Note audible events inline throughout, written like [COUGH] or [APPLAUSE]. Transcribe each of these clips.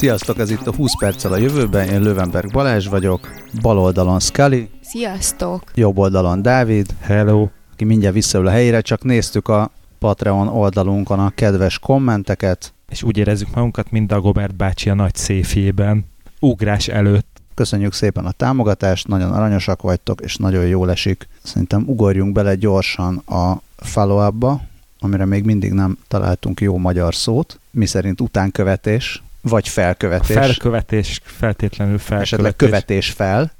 Sziasztok, ez itt a 20 perccel a jövőben, én Lövenberg Balázs vagyok, bal oldalon Scully, Sziasztok! jobb oldalon Dávid, Hello! aki mindjárt visszaül a helyére, csak néztük a Patreon oldalunkon a kedves kommenteket. És úgy érezzük magunkat, mint Dagobert bácsi a nagy széfjében, ugrás előtt. Köszönjük szépen a támogatást, nagyon aranyosak vagytok, és nagyon jól esik. Szerintem ugorjunk bele gyorsan a follow amire még mindig nem találtunk jó magyar szót, miszerint utánkövetés, vagy felkövetés. Felkövetés, feltétlenül felkövetés. Esetleg követés fel.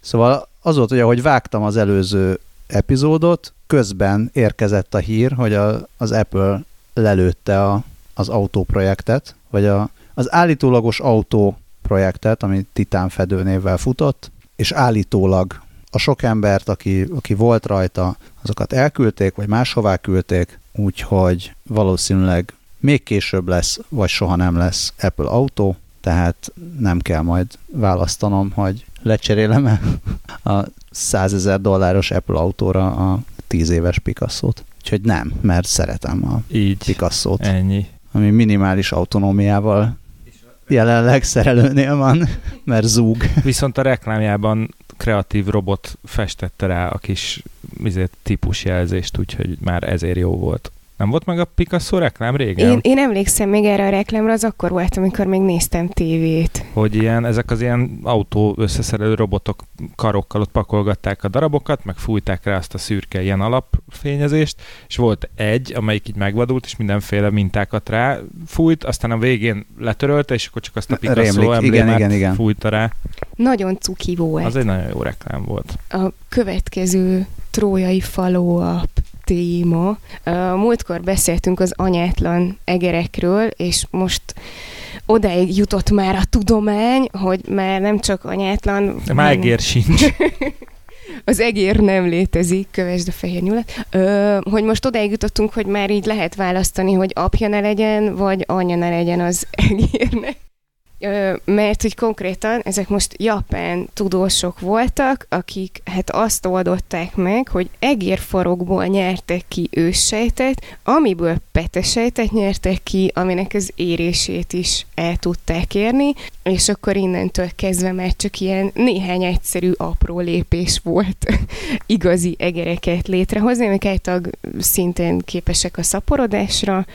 Szóval az volt, hogy ahogy vágtam az előző epizódot, közben érkezett a hír, hogy a, az Apple lelőtte a, az autóprojektet, vagy a, az állítólagos autóprojektet, ami Titán fedőnévvel futott, és állítólag a sok embert, aki, aki volt rajta, azokat elküldték, vagy máshová küldték, úgyhogy valószínűleg még később lesz, vagy soha nem lesz Apple autó, tehát nem kell majd választanom, hogy lecserélem a 100 ezer dolláros Apple autóra a 10 éves Picasso-t. Úgyhogy nem, mert szeretem a Így, Picasso-t, ennyi. ami minimális autonómiával jelenleg szerelőnél van, mert zúg. Viszont a reklámjában kreatív robot festette rá a kis típusjelzést, úgyhogy már ezért jó volt. Nem volt meg a Picasso reklám régen? Én, én emlékszem még erre a reklámra, az akkor volt, amikor még néztem tévét. Hogy ilyen, ezek az ilyen autó összeszerelő robotok karokkal ott pakolgatták a darabokat, meg fújták rá azt a szürke ilyen alapfényezést, és volt egy, amelyik így megvadult, és mindenféle mintákat rá fújt, aztán a végén letörölte, és akkor csak azt a Picasso Rémlik. Igen, emblémát igen, igen. fújta rá. Nagyon cuki volt. Az egy nagyon jó reklám volt. A következő trójai follow-up téma. Múltkor beszéltünk az anyátlan egerekről, és most odáig jutott már a tudomány, hogy már nem csak anyátlan... Már egér sincs. [LAUGHS] az egér nem létezik, kövesd a fehér nyulat, ö, hogy most odáig jutottunk, hogy már így lehet választani, hogy apja ne legyen, vagy anya ne legyen az egérnek. Mert hogy konkrétan ezek most japán tudósok voltak, akik hát azt oldották meg, hogy egérfarokból nyertek ki őssejtet, amiből petesejtet nyertek ki, aminek az érését is el tudták érni, és akkor innentől kezdve már csak ilyen néhány egyszerű apró lépés volt [LAUGHS] igazi egereket létrehozni, amik általában szintén képesek a szaporodásra.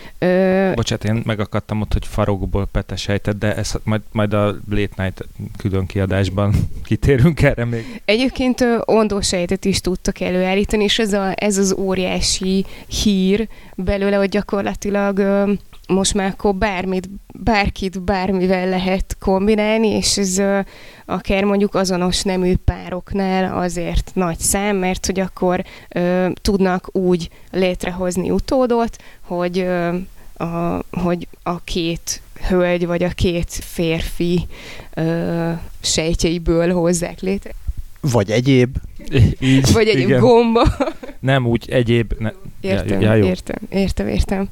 Bocsát, én megakadtam ott, hogy farokból petesejtett, de ez majd, majd a Late Night külön kiadásban [LAUGHS] kitérünk erre még. Egyébként ondósejtet is tudtak előállítani, és ez, a, ez az óriási hír belőle, hogy gyakorlatilag most már akkor bármit, bárkit bármivel lehet kombinálni, és ez akár mondjuk azonos nemű pároknál azért nagy szám, mert hogy akkor ö, tudnak úgy létrehozni utódot, hogy, ö, a, hogy a két hölgy vagy a két férfi ö, sejtjeiből hozzák létre. Vagy egyéb. Így, Vagy egy igen. gomba. Nem úgy egyéb... Ne, Értem, Ja, jó. értem, értem, értem.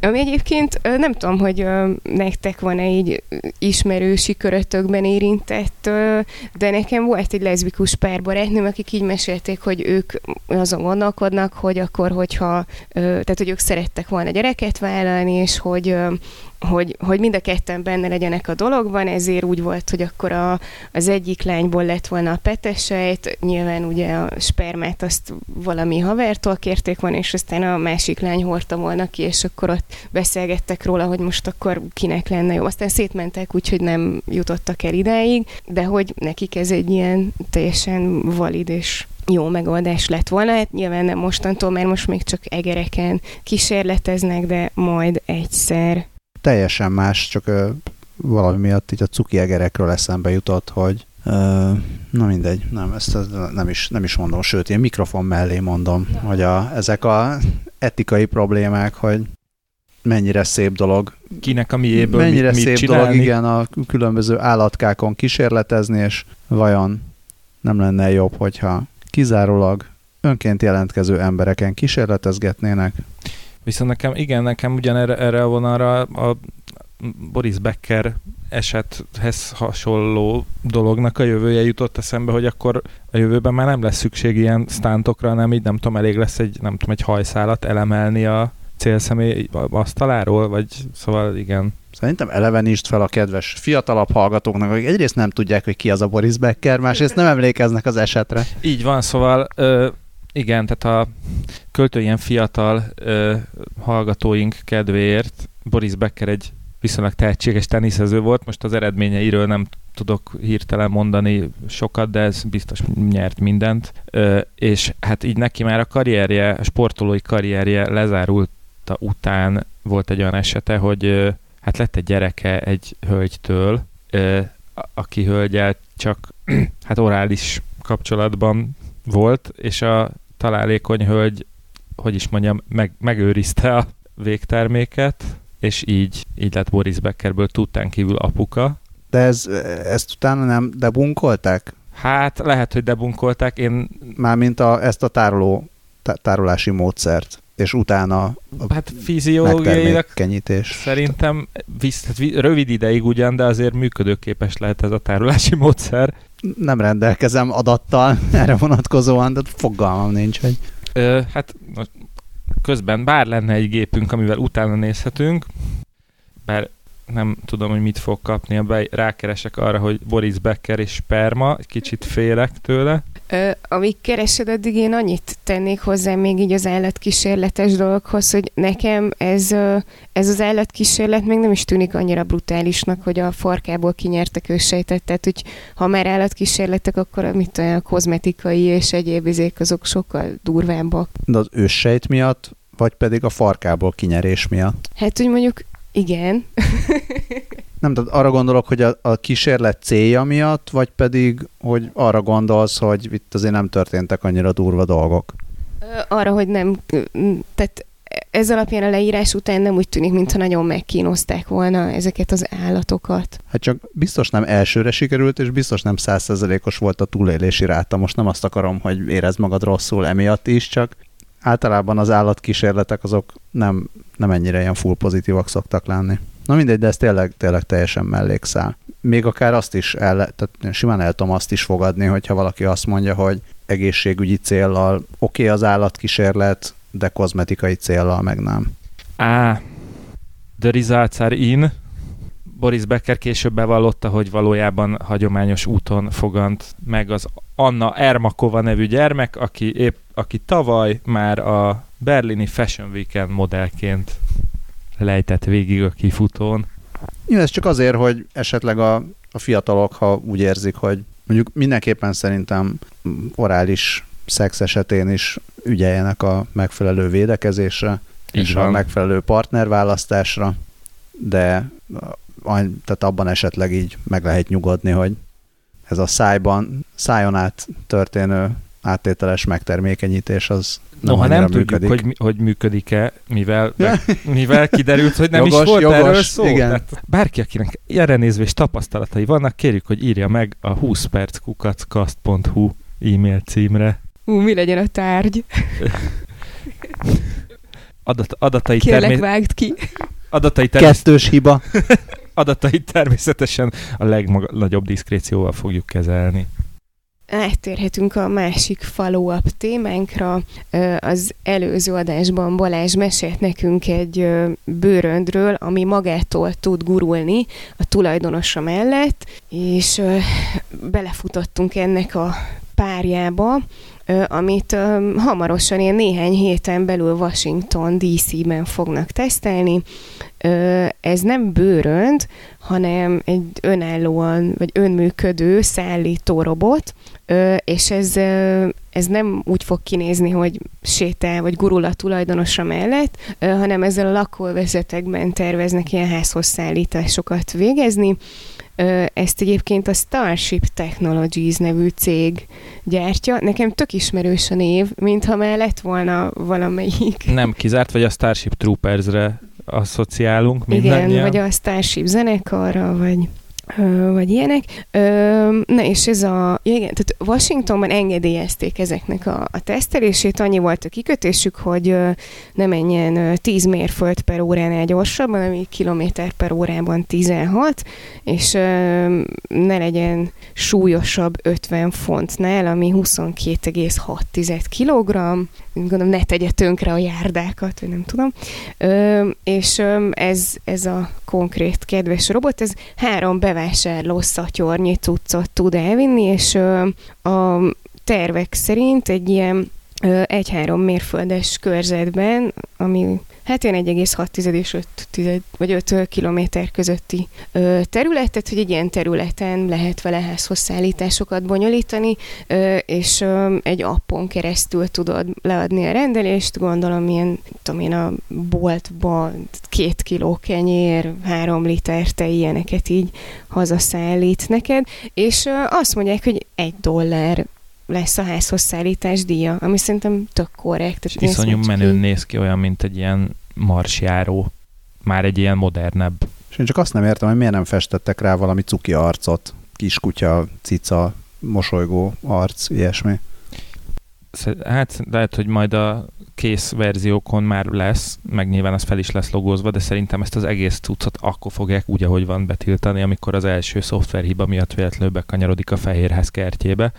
Ami egyébként nem tudom, hogy nektek van-e így ismerősi körötökben érintett, de nekem volt egy leszbikus párbarátnőm, akik így mesélték, hogy ők azon gondolkodnak, hogy akkor, hogyha, tehát hogy ők szerettek volna gyereket vállalni, és hogy hogy, hogy mind a ketten benne legyenek a dologban, ezért úgy volt, hogy akkor a, az egyik lányból lett volna a petesejt, nyilván ugye a spermát azt valami havertól kérték volna, és aztán a másik lány hordta volna ki, és akkor ott beszélgettek róla, hogy most akkor kinek lenne jó. Aztán szétmentek, úgyhogy nem jutottak el idáig, de hogy nekik ez egy ilyen teljesen valid és jó megoldás lett volna. Hát nyilván nem mostantól, mert most még csak egereken kísérleteznek, de majd egyszer. Teljesen más, csak ö, valami miatt így a cuki egerekről eszembe jutott, hogy na mindegy, nem, ezt nem is, nem is mondom, sőt, én mikrofon mellé mondom, hogy a, ezek a etikai problémák, hogy mennyire szép dolog. Kinek a miéből mennyire mit, szép csinálni. dolog, igen, a különböző állatkákon kísérletezni, és vajon nem lenne jobb, hogyha kizárólag önként jelentkező embereken kísérletezgetnének. Viszont nekem, igen, nekem ugyanerre erre a vonalra a Boris Becker esethez hasonló dolognak a jövője jutott eszembe, hogy akkor a jövőben már nem lesz szükség ilyen stántokra, hanem így nem tudom, elég lesz egy, nem tudom, egy hajszálat elemelni a célszemély asztaláról, vagy szóval igen. Szerintem elevenítsd fel a kedves fiatalabb hallgatóknak, akik egyrészt nem tudják, hogy ki az a Boris Becker, másrészt nem emlékeznek az esetre. Így van, szóval ö, igen, tehát a költő ilyen fiatal ö, hallgatóink kedvéért Boris Becker egy viszonylag tehetséges teniszező volt, most az eredményeiről nem tudok hirtelen mondani sokat, de ez biztos nyert mindent, ö, és hát így neki már a karrierje, a sportolói karrierje lezárulta után volt egy olyan esete, hogy ö, hát lett egy gyereke egy hölgytől, ö, aki hölgyel csak [CLEARS THROAT] hát orális kapcsolatban volt, és a találékony hölgy, hogy is mondjam, meg, megőrizte a végterméket, és így, így lett Boris Beckerből tudtán kívül apuka. De ez, ezt utána nem debunkolták? Hát lehet, hogy debunkolták. Én... Mármint a, ezt a tároló, tárolási módszert és utána a hát fiziológiailag kenyítés. Szerintem visz, hát rövid ideig ugyan, de azért működőképes lehet ez a tárolási módszer. Nem rendelkezem adattal erre vonatkozóan, de fogalmam nincs, hogy... Ö, hát közben bár lenne egy gépünk, amivel utána nézhetünk, bár nem tudom, hogy mit fog kapni, be rákeresek arra, hogy Boris Becker és sperma, kicsit félek tőle. Ö, amíg keresed, addig én annyit tennék hozzá még így az állatkísérletes dolgokhoz, hogy nekem ez, ez az állatkísérlet még nem is tűnik annyira brutálisnak, hogy a farkából kinyertek ősejtet, tehát hogy ha már állatkísérletek, akkor mit olyan kozmetikai és egyéb izék azok sokkal durvábbak. De az őssejt miatt, vagy pedig a farkából kinyerés miatt? Hát, hogy mondjuk igen. [LAUGHS] Nem, tehát arra gondolok, hogy a, a kísérlet célja miatt, vagy pedig, hogy arra gondolsz, hogy itt azért nem történtek annyira durva dolgok? Arra, hogy nem, tehát ez alapján a leírás után nem úgy tűnik, mintha nagyon megkínozták volna ezeket az állatokat. Hát csak biztos nem elsőre sikerült, és biztos nem százszerzelékos volt a túlélési ráta. Most nem azt akarom, hogy érezd magad rosszul emiatt is, csak általában az állatkísérletek azok nem, nem ennyire ilyen full pozitívak szoktak lenni. Na mindegy, de ez tényleg, tényleg teljesen mellékszál. Még akár azt is el, tehát simán el tudom azt is fogadni, hogyha valaki azt mondja, hogy egészségügyi céllal oké okay az állatkísérlet, de kozmetikai céllal meg nem. Á, the results in. Boris Becker később bevallotta, hogy valójában hagyományos úton fogant meg az Anna Ermakova nevű gyermek, aki, épp, aki tavaly már a berlini Fashion Weekend modellként lejtett végig a kifutón. Ja, ez csak azért, hogy esetleg a, a fiatalok, ha úgy érzik, hogy mondjuk mindenképpen szerintem orális szex esetén is ügyeljenek a megfelelő védekezésre, Így és van. a megfelelő partnerválasztásra, de tehát abban esetleg így meg lehet nyugodni, hogy ez a szájban, szájon át történő áttételes megtermékenyítés az nem Noha nem működik. tudjuk, hogy, hogy működik-e, mivel, [LAUGHS] meg, mivel kiderült, hogy nem jogos, is volt jogos, erről szó. Igen. Tehát bárki, akinek erre nézve és tapasztalatai vannak, kérjük, hogy írja meg a 20 perckukacast.hu e-mail címre. Ú, mi legyen a tárgy? Adat, adatai Kérlek, termé... vágd ki. Adatai termé... Kettős hiba. [LAUGHS] adatait természetesen a legnagyobb diszkrécióval fogjuk kezelni. Áttérhetünk a másik follow-up témánkra. Az előző adásban Balázs mesélt nekünk egy bőröndről, ami magától tud gurulni a tulajdonosa mellett, és belefutottunk ennek a párjába, amit hamarosan ilyen néhány héten belül Washington DC-ben fognak tesztelni. Ez nem bőrönd, hanem egy önállóan, vagy önműködő szállító robot, és ez, ez nem úgy fog kinézni, hogy sétál, vagy gurul a tulajdonosa mellett, hanem ezzel a lakóvezetekben terveznek ilyen házhoz szállításokat végezni, ezt egyébként a Starship Technologies nevű cég gyártja. Nekem tök ismerős a név, mintha már lett volna valamelyik. [LAUGHS] Nem kizárt, vagy a Starship Troopers-re asszociálunk mindannyian. Igen, vagy a Starship zenekarra, vagy... Vagy ilyenek. Na és ez a, ja igen, tehát Washingtonban engedélyezték ezeknek a, a tesztelését, annyi volt a kikötésük, hogy ne menjen ö, 10 mérföld per óránál gyorsabban, ami kilométer per órában 16, és ne legyen súlyosabb 50 fontnál, ami 22,6 kg, gondolom ne tegye tönkre a járdákat, vagy nem tudom. És ez, ez a konkrét kedves robot, ez három bevásárló szatyornyi cuccot tud elvinni, és a tervek szerint egy ilyen egy-három mérföldes körzetben, ami hát ilyen 1,6 és 5, tized, vagy 5 kilométer közötti ö, területet, hogy egy ilyen területen lehet vele házhozszállításokat bonyolítani, ö, és ö, egy appon keresztül tudod leadni a rendelést, gondolom ilyen, tudom én, a boltba két kiló kenyér, három liter te ilyeneket így hazaszállít neked, és ö, azt mondják, hogy egy dollár lesz a házhozszállítás díja, ami szerintem tök korrekt. És iszonyú menőn néz ki, olyan, mint egy ilyen marsjáró. Már egy ilyen modernebb. És én csak azt nem értem, hogy miért nem festettek rá valami cuki arcot, kiskutya, cica, mosolygó arc, ilyesmi. Hát lehet, hogy majd a kész verziókon már lesz, meg nyilván az fel is lesz logózva, de szerintem ezt az egész cuccot akkor fogják úgy, ahogy van betiltani, amikor az első szoftverhiba miatt véletlenül bekanyarodik a fehérház kertjébe,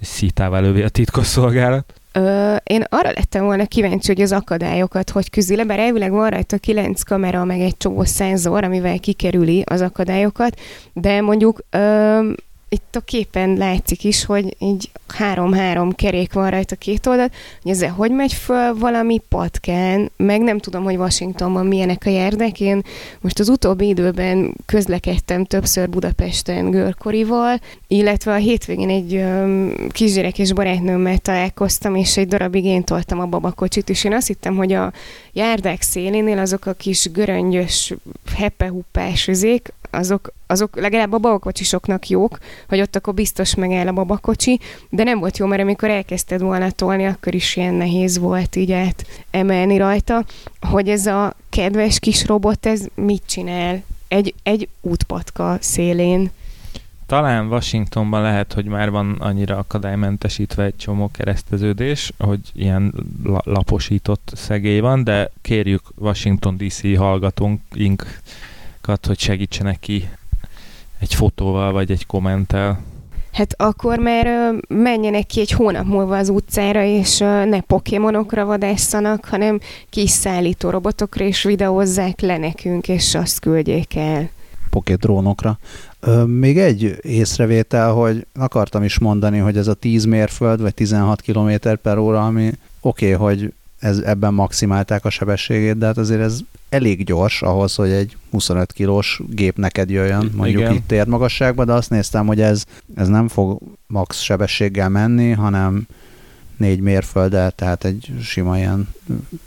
szítává lövi a titkosszolgálat. Ö, én arra lettem volna kíváncsi, hogy az akadályokat hogy küzdi le, bár elvileg van rajta kilenc kamera, meg egy csomó szenzor, amivel kikerüli az akadályokat, de mondjuk ö, itt a képen látszik is, hogy így három-három kerék van rajta két oldalt, hogy ezzel hogy megy föl valami patkán, meg nem tudom, hogy Washingtonban milyenek a járdek. Én most az utóbbi időben közlekedtem többször Budapesten Görkorival, illetve a hétvégén egy um, kisgyerek barátnőmmel találkoztam, és egy darabig én toltam a babakocsit, és én azt hittem, hogy a járdák szélénél azok a kis göröngyös, hepehuppás üzék, azok, azok legalább a babakocsisoknak jók, hogy ott akkor biztos megáll a babakocsi, de nem volt jó, mert amikor elkezdted volna tolni, akkor is ilyen nehéz volt így át emelni rajta, hogy ez a kedves kis robot, ez mit csinál? Egy, egy útpatka szélén. Talán Washingtonban lehet, hogy már van annyira akadálymentesítve egy csomó kereszteződés, hogy ilyen la- laposított szegély van, de kérjük Washington DC hallgatónkat, hogy segítsenek ki egy fotóval vagy egy kommenttel. Hát akkor már menjenek ki egy hónap múlva az utcára, és ne pokémonokra vadásszanak, hanem kis szállító robotokra, és videózzák le nekünk, és azt küldjék el. Pocket drónokra. Ö, még egy észrevétel, hogy akartam is mondani, hogy ez a 10 mérföld, vagy 16 km per óra, ami oké, okay, hogy ez, ebben maximálták a sebességét, de hát azért ez elég gyors ahhoz, hogy egy 25 kilós gép neked jöjjön, mondjuk Igen. itt magasságban, de azt néztem, hogy ez, ez nem fog max sebességgel menni, hanem négy mérfölddel, tehát egy sima ilyen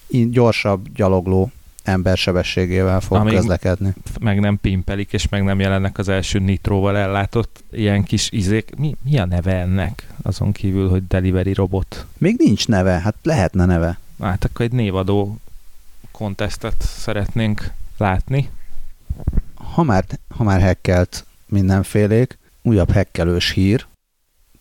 gyorsabb gyalogló ember sebességével fog Amíg közlekedni. Meg nem pimpelik, és meg nem jelennek az első nitróval ellátott ilyen kis izék. Mi, mi a neve ennek? Azon kívül, hogy delivery robot. Még nincs neve, hát lehetne neve. Hát akkor egy névadó kontesztet szeretnénk látni. Ha már, ha már hackelt mindenfélék, újabb hackelős hír,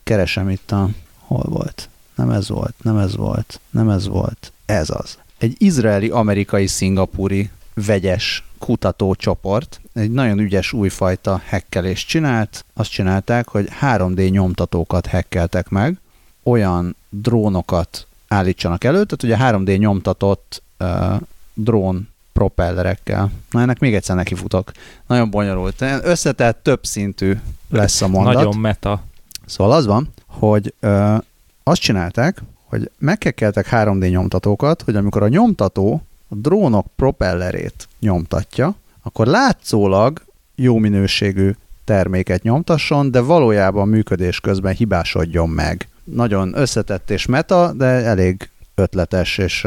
keresem itt a... Hol volt? Nem ez volt, nem ez volt, nem ez volt. Ez az. Egy izraeli-amerikai szingapúri vegyes kutatócsoport egy nagyon ügyes újfajta hekkelést csinált. Azt csinálták, hogy 3D nyomtatókat hekkeltek meg, olyan drónokat állítsanak elő, tehát ugye 3D nyomtatott uh, drón propellerekkel. Na ennek még egyszer nekifutok. Nagyon bonyolult. Összetett, több szintű lesz a mondat. Nagyon meta. Szóval az van, hogy ö, azt csinálták, hogy megkekkeltek 3D nyomtatókat, hogy amikor a nyomtató a drónok propellerét nyomtatja, akkor látszólag jó minőségű terméket nyomtasson, de valójában működés közben hibásodjon meg. Nagyon összetett és meta, de elég ötletes, és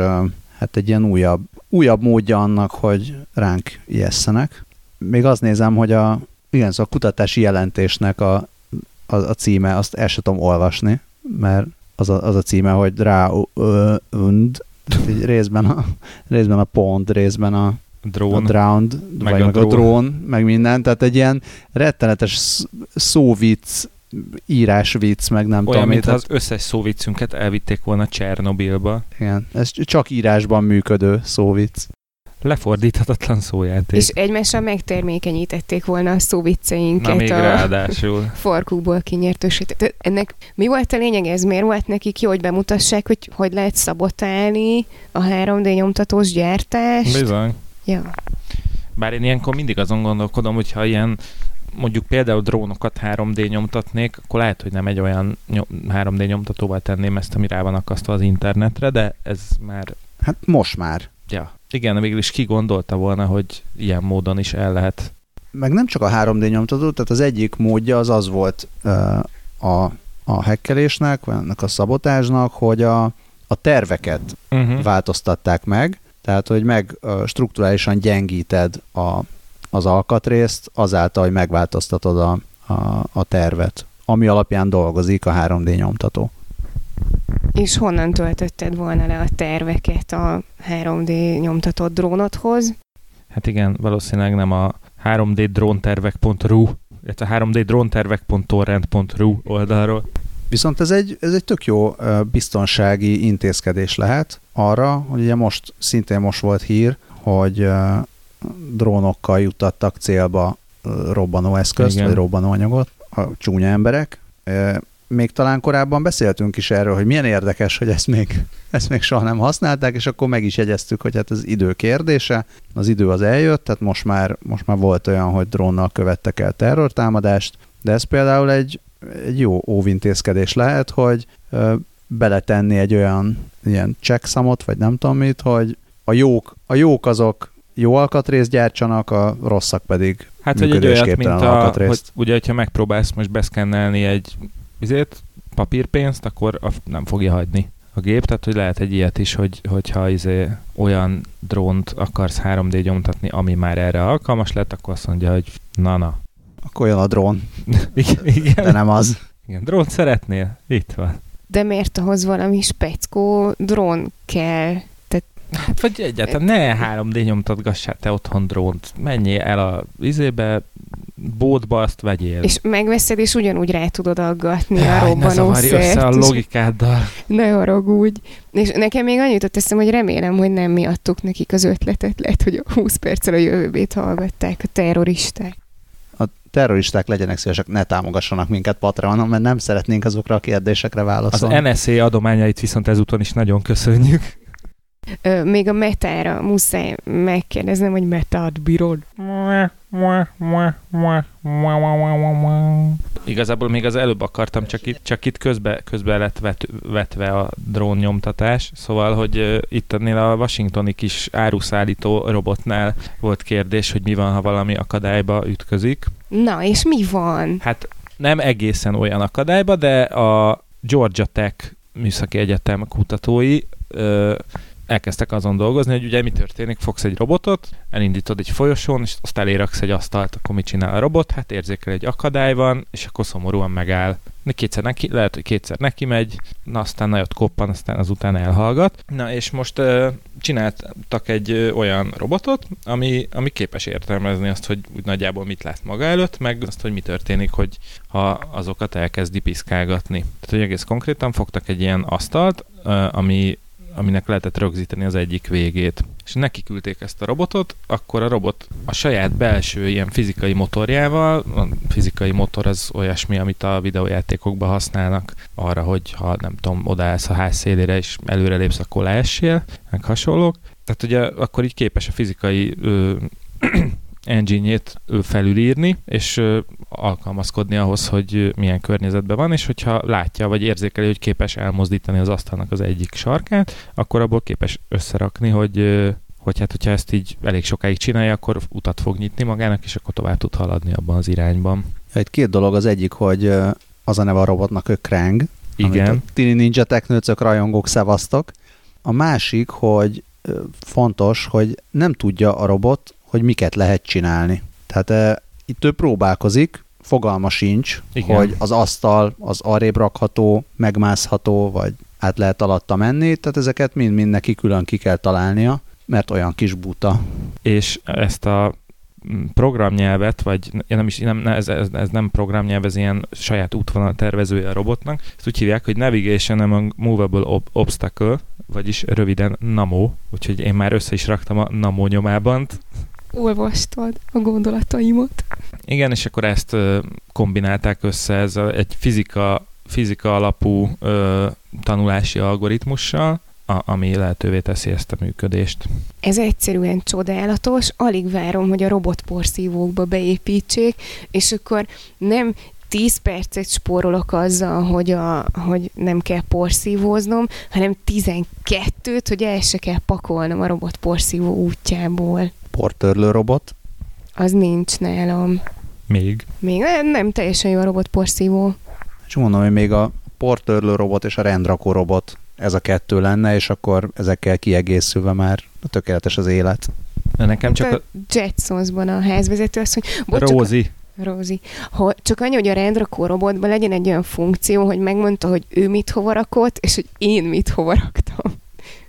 hát egy ilyen újabb, újabb módja annak, hogy ránk ijesszenek. Még azt nézem, hogy a, igen, szóval a kutatási jelentésnek a, a, a címe, azt el sem tudom olvasni, mert az a, az a címe, hogy rá ö, und, így részben a, részben a pont, részben a, drón. a drowned, Meg vagy a meg a drón. drón, meg minden, tehát egy ilyen rettenetes sz- szóvic, írásvic, meg nem Olyan, tudom, mi, mintha tehát, az összes szóvicünket elvitték volna Csernobilba. igen, ez csak írásban működő szóvic. Lefordíthatatlan szójáték. És egymással megtermékenyítették volna a Na szóvicceinket még a ráadásul. [LAUGHS] farkukból kinyertősített. Ennek mi volt a lényeg? Ez miért volt nekik jó, hogy bemutassák, hogy hogy lehet szabotálni a 3D nyomtatós gyártást? Bizony. Ja. Bár én ilyenkor mindig azon gondolkodom, hogyha ilyen mondjuk például drónokat 3D nyomtatnék, akkor lehet, hogy nem egy olyan nyom, 3D nyomtatóval tenném ezt, ami rá van akasztva az internetre, de ez már, Hát most már. ja. Igen, végül is ki gondolta volna, hogy ilyen módon is el lehet. Meg nem csak a 3D nyomtató, tehát az egyik módja az az volt ö, a, a hekkelésnek, vagy ennek a szabotásnak, hogy a, a terveket Uh-huh. változtatták meg, tehát hogy meg ö, strukturálisan gyengíted a, az alkatrészt azáltal, hogy megváltoztatod a, a, a tervet, ami alapján dolgozik a 3D nyomtató. És honnan töltötted volna le a terveket a 3D nyomtatott drónodhoz? Hát igen, valószínűleg nem a 3D dróntervek.ru, illetve 3D dróntervek.torrent.ru oldalról. Viszont ez egy, ez egy tök jó biztonsági intézkedés lehet arra, hogy ugye most, szintén most volt hír, hogy drónokkal juttattak célba robbanóeszközt, Igen. vagy robbanóanyagot a csúnya emberek. Még talán korábban beszéltünk is erről, hogy milyen érdekes, hogy ezt még, [LAUGHS] ezt még soha nem használták, és akkor meg is jegyeztük, hogy hát az idő kérdése, az idő az eljött, tehát most már, most már volt olyan, hogy drónnal követtek el terrortámadást, de ez például egy, egy jó óvintézkedés lehet, hogy ö, beletenni egy olyan ilyen checksamot, vagy nem tudom mit, hogy a jók, a jók azok jó alkatrészt gyártsanak, a rosszak pedig Hát, hogy egy olyat, mint a, hogy alkatrészt. ugye, hogyha megpróbálsz most beszkennelni egy izét, papírpénzt, akkor a, nem fogja hagyni a gép, tehát hogy lehet egy ilyet is, hogy, hogyha izé olyan drónt akarsz 3D nyomtatni, ami már erre alkalmas lett, akkor azt mondja, hogy na-na. Akkor jön a drón, [LAUGHS] Igen, de nem az. igen, drónt szeretnél? Itt van. De miért ahhoz valami speckó drón kell? Hát vagy egyáltalán ne 3D nyomtatgassál te otthon drónt. Menjél el a izébe, bótba, azt vegyél. És megveszed, és ugyanúgy rá tudod aggatni a Jaj, ne robbanó zavarj össze a logikáddal. [LAUGHS] Ne haragudj. És nekem még annyit jutott eszem, hogy remélem, hogy nem mi adtuk nekik az ötletet. Lehet, hogy a 20 perccel a jövőbét hallgatták a terroristák. A terroristák legyenek szívesek, ne támogassanak minket Patreonon, mert nem szeretnénk azokra a kérdésekre Az válaszolni. NSA adományait viszont ezúton is nagyon köszönjük. Ö, még a metára muszáj megkérdeznem, hogy metát bírod. Igazából még az előbb akartam, csak itt, csak itt közbe, közbe lett vet, vetve a drón nyomtatás, szóval, hogy uh, itt ennél a washingtoni kis áruszállító robotnál volt kérdés, hogy mi van, ha valami akadályba ütközik. Na, és mi van? Hát nem egészen olyan akadályba, de a Georgia Tech műszaki egyetem kutatói ö, elkezdtek azon dolgozni, hogy ugye mi történik, fogsz egy robotot, elindítod egy folyosón, és azt eléraksz egy asztalt, akkor mit csinál a robot? Hát érzékel egy akadály van, és akkor szomorúan megáll. Kétszer neki, lehet, hogy kétszer neki megy, na aztán nagyot koppan, aztán azután elhallgat. Na és most ö, csináltak egy ö, olyan robotot, ami, ami képes értelmezni azt, hogy úgy nagyjából mit lát maga előtt, meg azt, hogy mi történik, hogy ha azokat elkezdi piszkálgatni. Tehát, hogy egész konkrétan fogtak egy ilyen asztalt, ami aminek lehetett rögzíteni az egyik végét. És neki küldték ezt a robotot, akkor a robot a saját belső ilyen fizikai motorjával, a fizikai motor az olyasmi, amit a videójátékokban használnak arra, hogy ha nem tudom, odaállsz a ház szélére és előre lépsz, akkor leessél, meg hasonlók. Tehát ugye akkor így képes a fizikai ö, engine-jét felülírni, és alkalmazkodni ahhoz, hogy milyen környezetben van, és hogyha látja, vagy érzékeli, hogy képes elmozdítani az asztalnak az egyik sarkát, akkor abból képes összerakni, hogy hogy hát, hogyha ezt így elég sokáig csinálja, akkor utat fog nyitni magának, és akkor tovább tud haladni abban az irányban. Egy két dolog, az egyik, hogy az a neve a robotnak, ő Krang, amit Igen. a Tini Ninja Technőcök rajongók szevasztok. A másik, hogy fontos, hogy nem tudja a robot, hogy miket lehet csinálni. Tehát e, itt ő próbálkozik, fogalma sincs, Igen. Hogy az asztal az arrébb rakható, megmászható, vagy át lehet alatta menni, tehát ezeket mind-mind neki külön ki kell találnia. mert olyan kis buta. És ezt a programnyelvet, vagy nem is, nem, ez, ez, ez nem programnyelv, ez ilyen saját útvonal tervezője a robotnak. Ezt úgy hívják, hogy Navigation Among Movable Ob- Obstacle, vagyis röviden NAMO, úgyhogy én már össze is raktam a NAMO nyomában. Olvastad a gondolataimat. Igen, és akkor ezt kombinálták össze ez a, egy fizika, fizika alapú ö, tanulási algoritmussal, a, ami lehetővé teszi ezt a működést. Ez egyszerűen csodálatos, alig várom, hogy a robotporszívókba beépítsék, és akkor nem 10 percet spórolok azzal, hogy, a, hogy nem kell porszívóznom, hanem 12-t, hogy el se kell pakolnom a robot porszívó útjából. Portörlő robot. Az nincs nálam. Még. Még nem, nem teljesen jó a robot porszívó. És mondom, hogy még a portörlő robot és a rendrakó robot ez a kettő lenne, és akkor ezekkel kiegészülve már tökéletes az élet. De nekem csak a... Jetsonsban a házvezető azt, hogy... Bocs, Rózi. Rózi. Ha csak annyi, hogy a rendrakó robotban legyen egy olyan funkció, hogy megmondta, hogy ő mit hova rakott, és hogy én mit hova raktam.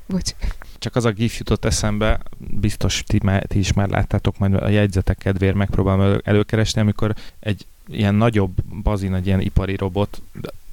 Bocs. Csak az a gif jutott eszembe, biztos ti, már, ti is már láttátok, majd a jegyzetek kedvéért megpróbálom előkeresni, amikor egy ilyen nagyobb, bazin, egy ilyen ipari robot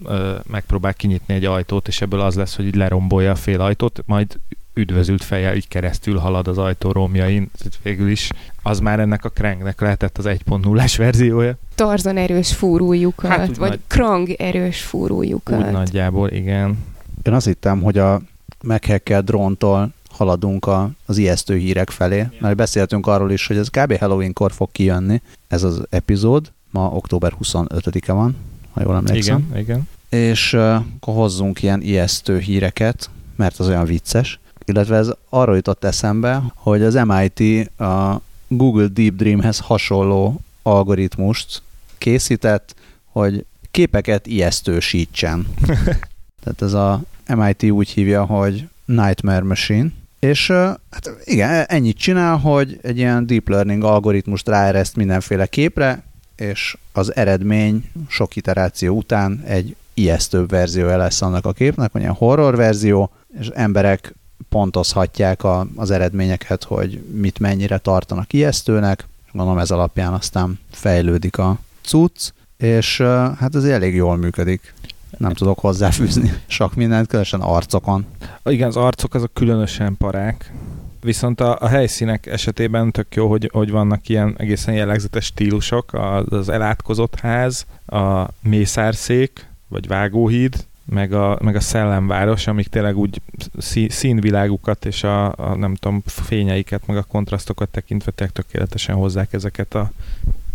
ö, megpróbál kinyitni egy ajtót, és ebből az lesz, hogy így lerombolja a fél ajtót, majd üdvözült fejjel így keresztül halad az ajtó romjain, végül is az már ennek a Krangnek lehetett az 1.0-es verziója. Tarzan erős fúrójukat, hát, vagy nagy... Krang erős fúrójukat. Úgy nagyjából, igen. Én azt hittem, hogy a meghekkelt dróntól haladunk a, az ijesztő hírek felé, mert beszéltünk arról is, hogy ez kb. Halloween-kor fog kijönni ez az epizód, ma október 25-e van, ha jól emlékszem. Igen, igen. És uh, akkor hozzunk ilyen ijesztő híreket, mert az olyan vicces. Illetve ez arról jutott eszembe, hogy az MIT a Google Deep Dreamhez hasonló algoritmust készített, hogy képeket ijesztősítsen. [LAUGHS] Tehát ez a MIT úgy hívja, hogy Nightmare Machine, és hát igen, ennyit csinál, hogy egy ilyen deep learning algoritmust ráereszt mindenféle képre, és az eredmény sok iteráció után egy ijesztőbb verziója lesz annak a képnek, ilyen horror verzió, és emberek pontozhatják a, az eredményeket, hogy mit mennyire tartanak ijesztőnek, gondolom ez alapján aztán fejlődik a cucc, és hát ez elég jól működik. Nem tudok hozzáfűzni sok mindent, különösen arcokon. Igen, az arcok azok különösen parák. Viszont a, a helyszínek esetében tök jó, hogy, hogy vannak ilyen egészen jellegzetes stílusok, az, az elátkozott ház, a mészárszék, vagy vágóhíd, meg a, meg a szellemváros, amik tényleg úgy színvilágukat és a, a nem tudom, fényeiket, meg a kontrasztokat tekintve tökéletesen hozzák ezeket a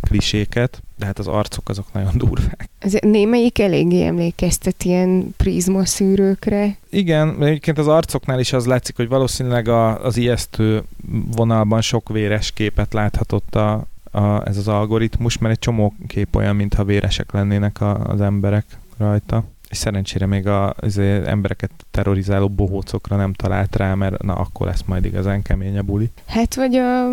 kliséket, de hát az arcok azok nagyon [LAUGHS] durvák. Ez némelyik eléggé emlékeztet ilyen prizmaszűrőkre. Igen, egyébként az arcoknál is az látszik, hogy valószínűleg a, az ijesztő vonalban sok véres képet láthatott a, a, ez az algoritmus, mert egy csomó kép olyan, mintha véresek lennének a, az emberek rajta. És szerencsére még az, az embereket terrorizáló bohócokra nem talált rá, mert na akkor lesz majd igazán kemény a buli. Hát vagy a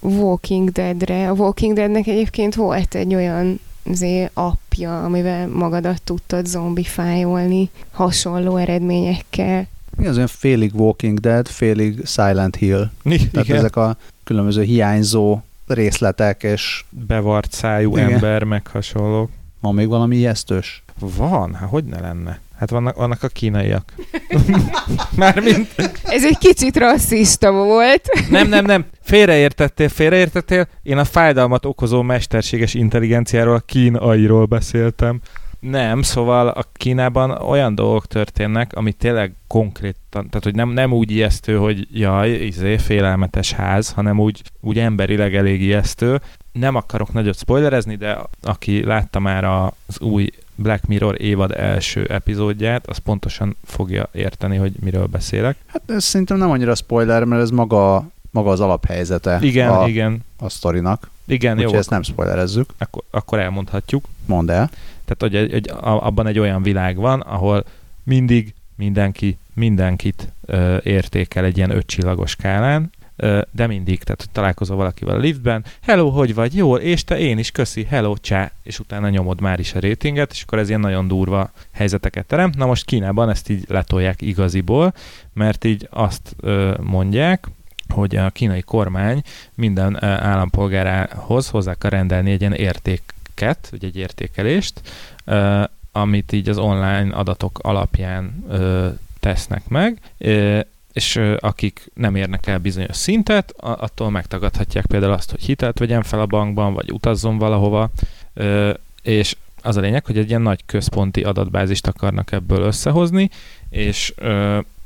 Walking Deadre. A Walking Deadnek egyébként volt egy olyan azért appja, amivel magadat tudtad zombifájolni hasonló eredményekkel. Mi az olyan félig Walking Dead, félig Silent Hill. [LAUGHS] Igen. Tehát ezek a különböző hiányzó részletek, és... Bevart szájú Igen. ember, meg hasonlók. Van még valami ijesztős? Van, hát hogy ne lenne? Hát vannak, vannak a kínaiak. [LAUGHS] Mármint... Ez egy kicsit rasszista volt. nem, nem, nem. Félreértettél, félreértettél. Én a fájdalmat okozó mesterséges intelligenciáról, a kínairól beszéltem. Nem, szóval a Kínában olyan dolgok történnek, ami tényleg konkrétan, tehát hogy nem, nem úgy ijesztő, hogy jaj, izé, félelmetes ház, hanem úgy, úgy emberileg elég ijesztő. Nem akarok nagyot spoilerezni, de aki látta már az új Black Mirror évad első epizódját, az pontosan fogja érteni, hogy miről beszélek. Hát ez szerintem nem annyira spoiler, mert ez maga, maga az alaphelyzete igen, a, igen. a sztorinak. Igen, Úgyhogy jó. ezt nem spoilerezzük. Akkor, akkor elmondhatjuk. Mondd el. Tehát, hogy egy, egy, abban egy olyan világ van, ahol mindig mindenki mindenkit ö, értékel egy ilyen ötcsillagos skálán, de mindig, tehát hogy találkozol valakivel a liftben, hello, hogy vagy, jól, és te én is, köszi, hello, csá, és utána nyomod már is a rétinget, és akkor ez ilyen nagyon durva helyzeteket teremt. Na most Kínában ezt így letolják igaziból, mert így azt mondják, hogy a kínai kormány minden állampolgárához hozzá kell rendelni egy ilyen értéket, vagy egy értékelést, amit így az online adatok alapján tesznek meg, és akik nem érnek el bizonyos szintet, attól megtagadhatják például azt, hogy hitelt vegyen fel a bankban, vagy utazzon valahova, és az a lényeg, hogy egy ilyen nagy központi adatbázist akarnak ebből összehozni, és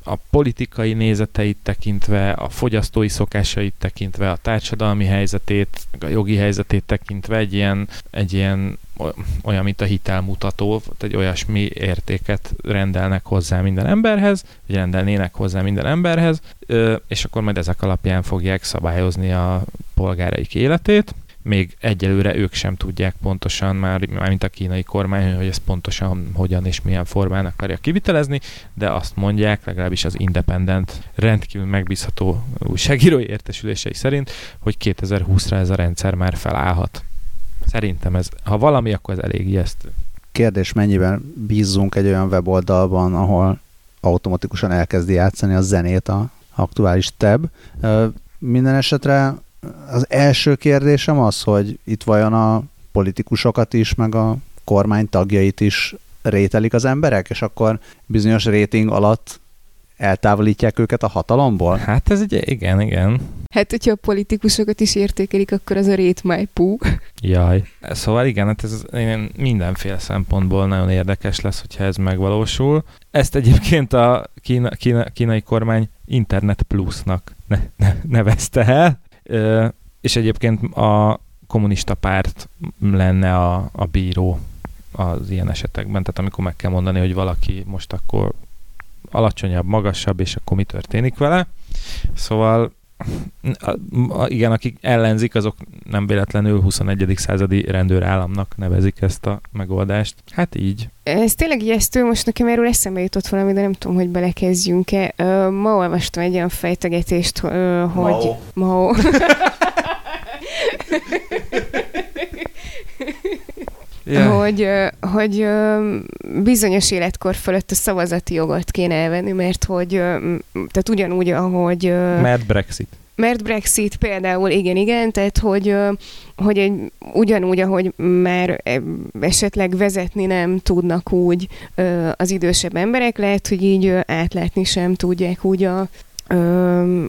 a politikai nézeteit tekintve, a fogyasztói szokásait tekintve, a társadalmi helyzetét, a jogi helyzetét tekintve egy ilyen, egy ilyen olyan, mint a hitelmutató, egy olyasmi értéket rendelnek hozzá minden emberhez, vagy rendelnének hozzá minden emberhez, és akkor majd ezek alapján fogják szabályozni a polgáraik életét még egyelőre ők sem tudják pontosan, már, már mint a kínai kormány, hogy ezt pontosan hogyan és milyen formán akarja kivitelezni, de azt mondják, legalábbis az Independent rendkívül megbízható újságírói értesülései szerint, hogy 2020-ra ez a rendszer már felállhat. Szerintem ez, ha valami, akkor ez elég ijesztő. Kérdés, mennyiben bízzunk egy olyan weboldalban, ahol automatikusan elkezdi játszani a zenét a aktuális tab. Minden esetre az első kérdésem az, hogy itt vajon a politikusokat is, meg a kormány tagjait is rételik az emberek, és akkor bizonyos réting alatt eltávolítják őket a hatalomból? Hát ez egy, igen, igen. Hát, hogyha a politikusokat is értékelik, akkor az a rét my pú. Jaj. Szóval igen, hát ez mindenféle szempontból nagyon érdekes lesz, hogyha ez megvalósul. Ezt egyébként a kína, kína, kínai kormány Internet Plusnak ne, ne, nevezte el, és egyébként a kommunista párt lenne a, a bíró az ilyen esetekben, tehát amikor meg kell mondani, hogy valaki most akkor alacsonyabb, magasabb, és akkor mi történik vele. Szóval igen, akik ellenzik, azok nem véletlenül 21. századi rendőrállamnak nevezik ezt a megoldást. Hát így. Ez tényleg ijesztő, most nekem erről eszembe jutott valami, de nem tudom, hogy belekezdjünk-e. Ma olvastam egy olyan fejtegetést, hogy... Mao. Mao. [LAUGHS] [LAUGHS] Yeah. Hogy, hogy bizonyos életkor fölött a szavazati jogot kéne elvenni, mert hogy tehát ugyanúgy, ahogy... Mert Brexit. Mert Brexit például, igen, igen, tehát hogy, hogy egy, ugyanúgy, ahogy már esetleg vezetni nem tudnak úgy az idősebb emberek, lehet, hogy így átlátni sem tudják úgy a,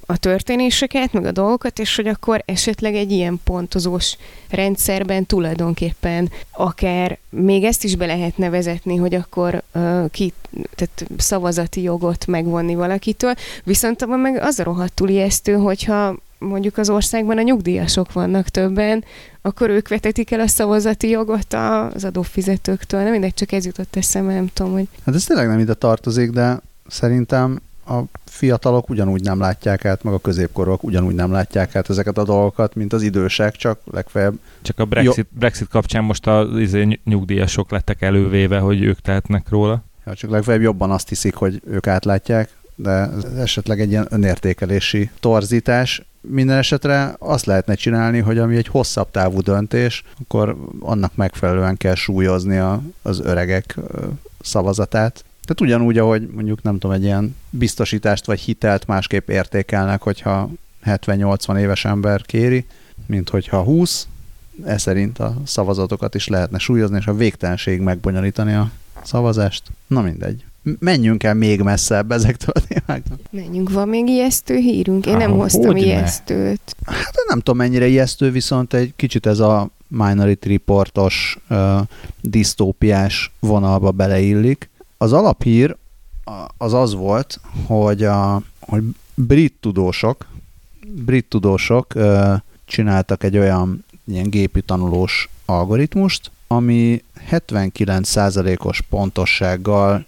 a történéseket, meg a dolgokat, és hogy akkor esetleg egy ilyen pontozós rendszerben tulajdonképpen akár még ezt is be lehetne vezetni, hogy akkor uh, ki, tehát szavazati jogot megvonni valakitől, viszont abban meg az a rohadtul ijesztő, hogyha mondjuk az országban a nyugdíjasok vannak többen, akkor ők vetetik el a szavazati jogot az adófizetőktől. Nem mindegy, csak ez jutott eszembe, nem tudom, hogy... Hát ez tényleg nem ide tartozik, de szerintem a fiatalok ugyanúgy nem látják át, meg a középkorok ugyanúgy nem látják át ezeket a dolgokat, mint az idősek, csak legfeljebb... Csak a Brexit, Brexit kapcsán most az izé, nyugdíjasok lettek elővéve, hogy ők tehetnek róla. Ja, csak legfeljebb jobban azt hiszik, hogy ők átlátják, de ez esetleg egy ilyen önértékelési torzítás. Minden esetre azt lehetne csinálni, hogy ami egy hosszabb távú döntés, akkor annak megfelelően kell súlyozni a, az öregek szavazatát, tehát ugyanúgy, ahogy mondjuk nem tudom, egy ilyen biztosítást vagy hitelt másképp értékelnek, hogyha 70-80 éves ember kéri, mint hogyha 20, ez szerint a szavazatokat is lehetne súlyozni, és a végtelenség megbonyolítani a szavazást. Na mindegy. Menjünk el még messzebb ezektől a témáktól. Menjünk, van még ijesztő hírünk? Én nem hoztam ijesztőt. Hát nem tudom mennyire ijesztő, viszont egy kicsit ez a Minority Reportos uh, disztópiás vonalba beleillik. Az alaphír az az volt, hogy, a, hogy brit tudósok, brit tudósok ö, csináltak egy olyan ilyen gépi tanulós algoritmust, ami 79%-os pontossággal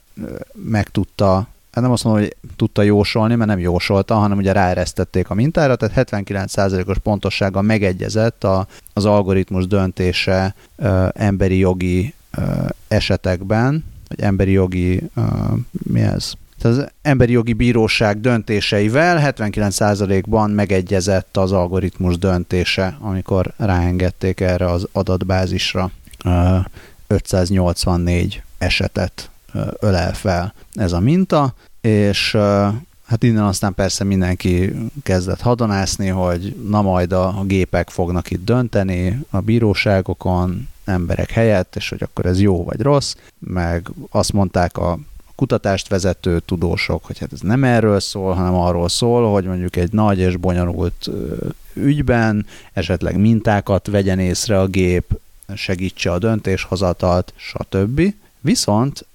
meg tudta, hát nem azt mondom, hogy tudta jósolni, mert nem jósolta, hanem ugye ráeresztették a mintára, tehát 79%-os pontossággal megegyezett a, az algoritmus döntése ö, emberi jogi ö, esetekben, vagy emberi jogi, uh, mi ez? Tehát az emberi jogi bíróság döntéseivel 79%-ban megegyezett az algoritmus döntése, amikor ráengedték erre az adatbázisra. Uh, 584 esetet uh, ölel fel ez a minta, és uh, hát innen aztán persze mindenki kezdett hadonászni, hogy na majd a, a gépek fognak itt dönteni a bíróságokon, emberek helyett, és hogy akkor ez jó vagy rossz, meg azt mondták a kutatást vezető tudósok, hogy hát ez nem erről szól, hanem arról szól, hogy mondjuk egy nagy és bonyolult ügyben esetleg mintákat vegyen észre a gép, segítse a döntéshozatalt, stb. Viszont,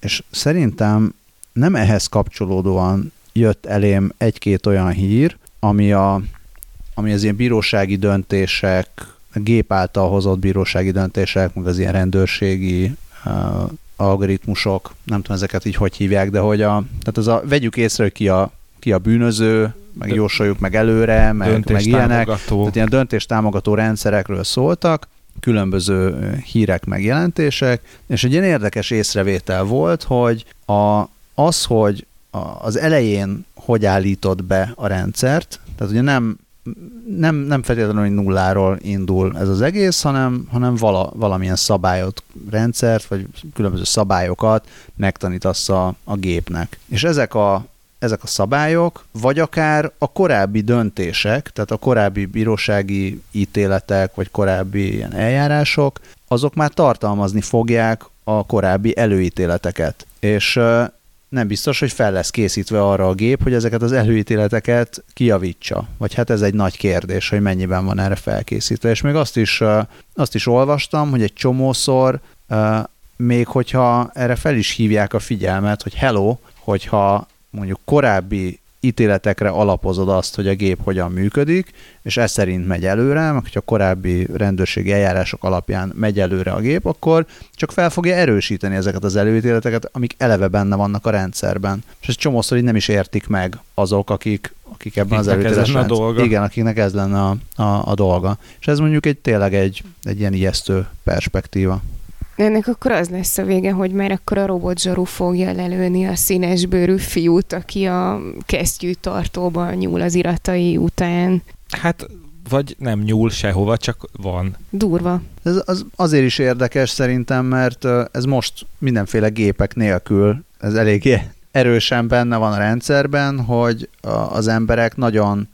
és szerintem nem ehhez kapcsolódóan jött elém egy-két olyan hír, ami, a, ami az ilyen bírósági döntések, gép által hozott bírósági döntések, meg az ilyen rendőrségi uh, algoritmusok, nem tudom ezeket így hogy hívják, de hogy a, tehát az a, vegyük észre, hogy ki a, ki a bűnöző, meg jósoljuk meg előre, meg, meg ilyenek. Tehát ilyen döntéstámogató rendszerekről szóltak, különböző hírek, megjelentések, és egy ilyen érdekes észrevétel volt, hogy a, az, hogy az elején hogy állított be a rendszert, tehát ugye nem, nem, nem feltétlenül hogy nulláról indul ez az egész, hanem, hanem vala, valamilyen szabályot, rendszert, vagy különböző szabályokat megtanítasz a, a gépnek. És ezek a, ezek a szabályok, vagy akár a korábbi döntések, tehát a korábbi bírósági ítéletek, vagy korábbi ilyen eljárások, azok már tartalmazni fogják a korábbi előítéleteket. És nem biztos, hogy fel lesz készítve arra a gép, hogy ezeket az előítéleteket kijavítsa. Vagy hát ez egy nagy kérdés, hogy mennyiben van erre felkészítve. És még azt is, azt is olvastam, hogy egy csomószor, még hogyha erre fel is hívják a figyelmet, hogy hello, hogyha mondjuk korábbi ítéletekre alapozod azt, hogy a gép hogyan működik, és ez szerint megy előre, meg hogyha korábbi rendőrségi eljárások alapján megy előre a gép, akkor csak fel fogja erősíteni ezeket az előítéleteket, amik eleve benne vannak a rendszerben. És ez csomószor így nem is értik meg azok, akik, akik ebben akiknek az a dolga. Igen, akiknek ez lenne a, a, a dolga. És ez mondjuk egy tényleg egy, egy ilyen ijesztő perspektíva. Ennek akkor az lesz a vége, hogy már akkor a robotzsaru fogja lelőni a színesbőrű fiút, aki a kesztyűtartóban nyúl az iratai után. Hát vagy nem nyúl sehova, csak van. Durva. Ez az azért is érdekes szerintem, mert ez most mindenféle gépek nélkül, ez eléggé erősen benne van a rendszerben, hogy az emberek nagyon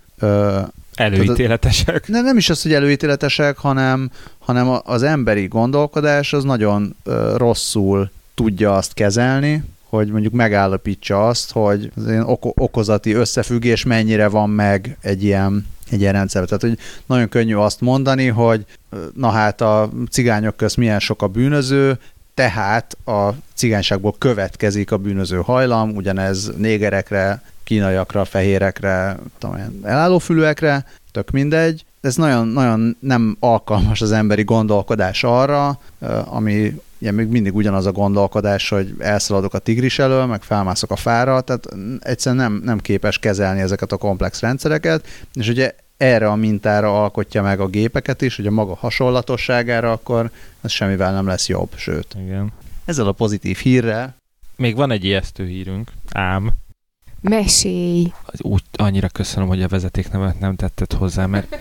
Előítéletesek. Nem, nem is az, hogy előítéletesek, hanem, hanem az emberi gondolkodás az nagyon ö, rosszul tudja azt kezelni, hogy mondjuk megállapítsa azt, hogy az ilyen oko- okozati összefüggés mennyire van meg egy ilyen, egy ilyen rendszerben. Tehát, hogy nagyon könnyű azt mondani, hogy na hát a cigányok közt milyen sok a bűnöző, tehát a cigányságból következik a bűnöző hajlam, ugyanez négerekre, kínaiakra, fehérekre, tudom, elállófülűekre, tök mindegy. Ez nagyon, nagyon nem alkalmas az emberi gondolkodás arra, ami ugye még mindig ugyanaz a gondolkodás, hogy elszaladok a tigris elől, meg felmászok a fára, tehát egyszerűen nem, nem képes kezelni ezeket a komplex rendszereket, és ugye erre a mintára alkotja meg a gépeket is, hogy a maga hasonlatosságára, akkor ez semmivel nem lesz jobb, sőt. Igen. Ezzel a pozitív hírrel. Még van egy ijesztő hírünk, ám. Mesélj! Úgy annyira köszönöm, hogy a vezetéknevet nem tetted hozzá, mert...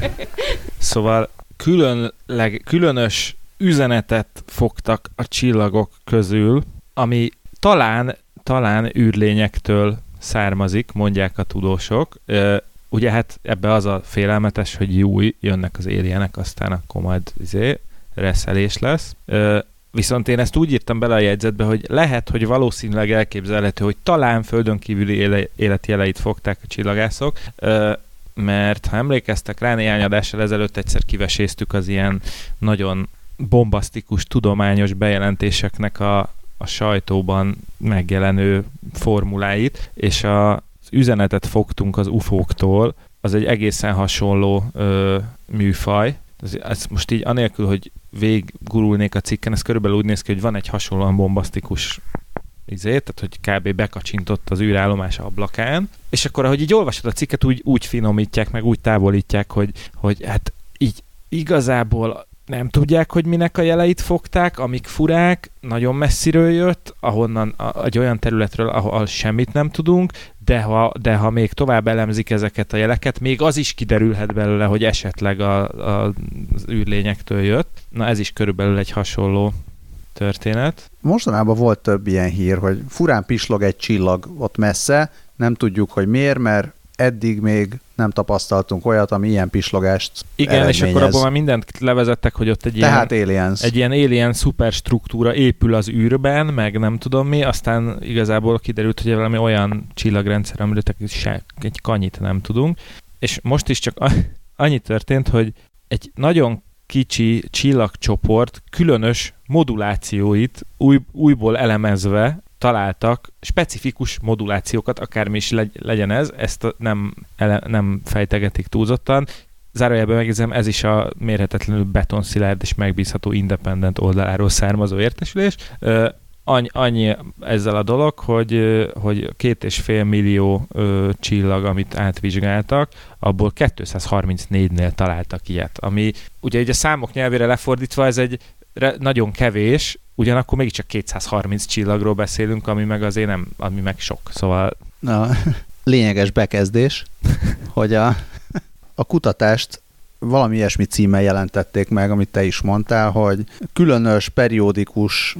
[LAUGHS] szóval különleg, különös üzenetet fogtak a csillagok közül, ami talán, talán űrlényektől származik, mondják a tudósok. Ugye hát ebbe az a félelmetes, hogy jó, jönnek az éljenek, aztán akkor majd izé, reszelés lesz. Viszont én ezt úgy írtam bele a jegyzetbe, hogy lehet, hogy valószínűleg elképzelhető, hogy talán földön kívüli éle, életjeleit fogták a csillagászok, mert ha emlékeztek rá, néhány adással ezelőtt egyszer kiveséztük az ilyen nagyon bombasztikus tudományos bejelentéseknek a, a sajtóban megjelenő formuláit, és a, üzenetet fogtunk az ufóktól, az egy egészen hasonló ö, műfaj, ez, ez most így anélkül, hogy végiggurulnék a cikken, ez körülbelül úgy néz ki, hogy van egy hasonlóan bombasztikus izé, tehát hogy kb. bekacsintott az űrállomás ablakán, és akkor ahogy így olvasod a cikket, úgy, úgy finomítják, meg úgy távolítják, hogy, hogy hát így igazából nem tudják, hogy minek a jeleit fogták, amik furák, nagyon messziről jött, ahonnan egy olyan területről, ahol semmit nem tudunk, de ha, de ha még tovább elemzik ezeket a jeleket, még az is kiderülhet belőle, hogy esetleg a, a, az űrlényektől jött. Na ez is körülbelül egy hasonló történet. Mostanában volt több ilyen hír, hogy furán pislog egy csillag ott messze, nem tudjuk, hogy miért, mert eddig még nem tapasztaltunk olyat, ami ilyen pislogást Igen, és akkor abban már mindent levezettek, hogy ott egy Tehát ilyen, aliens. egy ilyen alien szuperstruktúra épül az űrben, meg nem tudom mi, aztán igazából kiderült, hogy valami olyan csillagrendszer, amiről se egy kanyit nem tudunk. És most is csak annyi történt, hogy egy nagyon kicsi csillagcsoport különös modulációit új, újból elemezve találtak specifikus modulációkat, akármi is legyen ez, ezt nem, ele, nem fejtegetik túlzottan. Zárójelben megjegyzem, ez is a mérhetetlenül betonszilárd és megbízható independent oldaláról származó értesülés. Annyi, annyi ezzel a dolog, hogy, hogy két és fél millió ö, csillag, amit átvizsgáltak, abból 234-nél találtak ilyet, ami ugye egy a számok nyelvére lefordítva ez egy nagyon kevés, ugyanakkor mégiscsak 230 csillagról beszélünk, ami meg azért nem, ami meg sok, szóval... Na, [LAUGHS] lényeges bekezdés, hogy a, a kutatást valami ilyesmi címmel jelentették meg, amit te is mondtál, hogy különös, periódikus,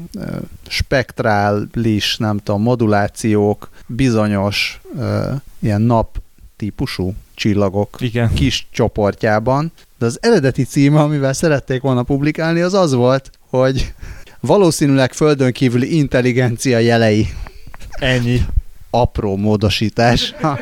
spektrális, nem tudom, modulációk, bizonyos ilyen nap típusú csillagok Igen. kis csoportjában, de az eredeti címe, amivel szerették volna publikálni, az az volt, hogy valószínűleg földön kívüli intelligencia jelei. Ennyi. Apró módosítás a,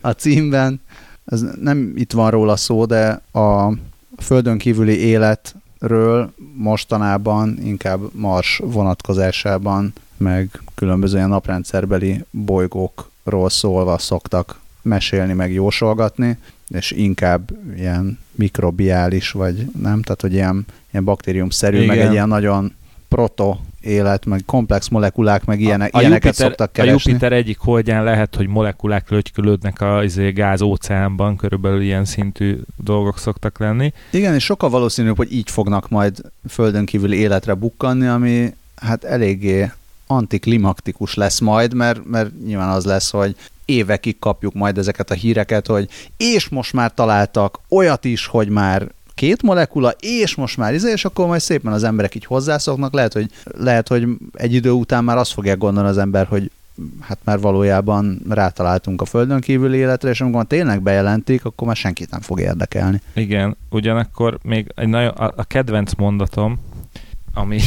a címben. Ez nem itt van róla szó, de a földön kívüli életről mostanában inkább Mars vonatkozásában, meg különböző ilyen naprendszerbeli bolygókról szólva szoktak mesélni, meg jósolgatni, és inkább ilyen mikrobiális, vagy nem, tehát hogy ilyen, ilyen baktériumszerű, Igen. meg egy ilyen nagyon proto élet, meg komplex molekulák, meg ilyenek, a, a ilyeneket Jupiter, szoktak keresni. A Jupiter egyik holdján lehet, hogy molekulák lögykülődnek a izé, gáz óceánban, körülbelül ilyen szintű dolgok szoktak lenni. Igen, és sokkal valószínűbb, hogy így fognak majd földön kívüli életre bukkanni, ami hát eléggé antiklimaktikus lesz majd, mert, mert nyilván az lesz, hogy évekig kapjuk majd ezeket a híreket, hogy és most már találtak olyat is, hogy már két molekula, és most már izé, és akkor majd szépen az emberek így hozzászoknak, lehet, hogy, lehet, hogy egy idő után már azt fogják gondolni az ember, hogy hát már valójában rátaláltunk a Földön kívüli életre, és amikor tényleg bejelentik, akkor már senkit nem fog érdekelni. Igen, ugyanakkor még egy nagyon, a, a kedvenc mondatom, ami,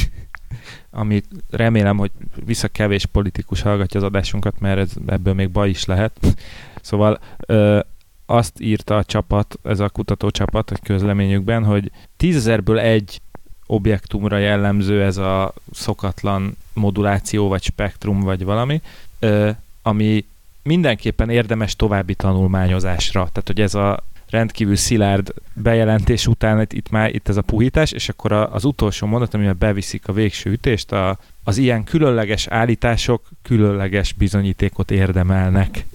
ami remélem, hogy vissza kevés politikus hallgatja az adásunkat, mert ez, ebből még baj is lehet. Szóval ö, azt írta a csapat, ez a kutatócsapat a közleményükben, hogy tízezerből egy objektumra jellemző ez a szokatlan moduláció, vagy spektrum, vagy valami, ö, ami mindenképpen érdemes további tanulmányozásra. Tehát, hogy ez a rendkívül szilárd bejelentés után itt, itt már itt ez a puhítás, és akkor az utolsó mondat, amivel beviszik a végső ütést, a, az ilyen különleges állítások különleges bizonyítékot érdemelnek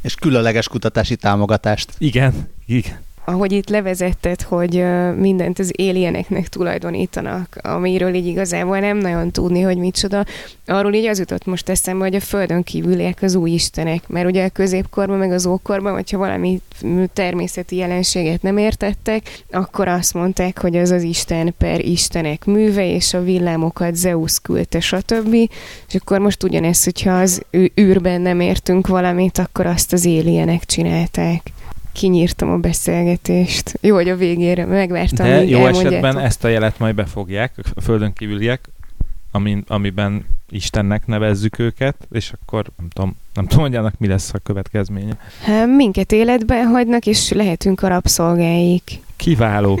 és különleges kutatási támogatást. Igen, igen ahogy itt levezetted, hogy mindent az alieneknek tulajdonítanak, amiről így igazából nem nagyon tudni, hogy micsoda, arról így az jutott most eszembe, hogy a földön kívüliek az új istenek, mert ugye a középkorban, meg az ókorban, hogyha valami természeti jelenséget nem értettek, akkor azt mondták, hogy az az Isten per Istenek műve, és a villámokat Zeus küldte, stb. És akkor most ugyanez, hogyha az űrben nem értünk valamit, akkor azt az alienek csinálták kinyírtam a beszélgetést. Jó, hogy a végére megvártam. De jó esetben ezt a jelet majd befogják, a földön kívüliek, amin, amiben Istennek nevezzük őket, és akkor nem tudom, nem tudom, hogy annak mi lesz a következménye. Hát, minket életben hagynak, és lehetünk a rabszolgáik. Kiváló.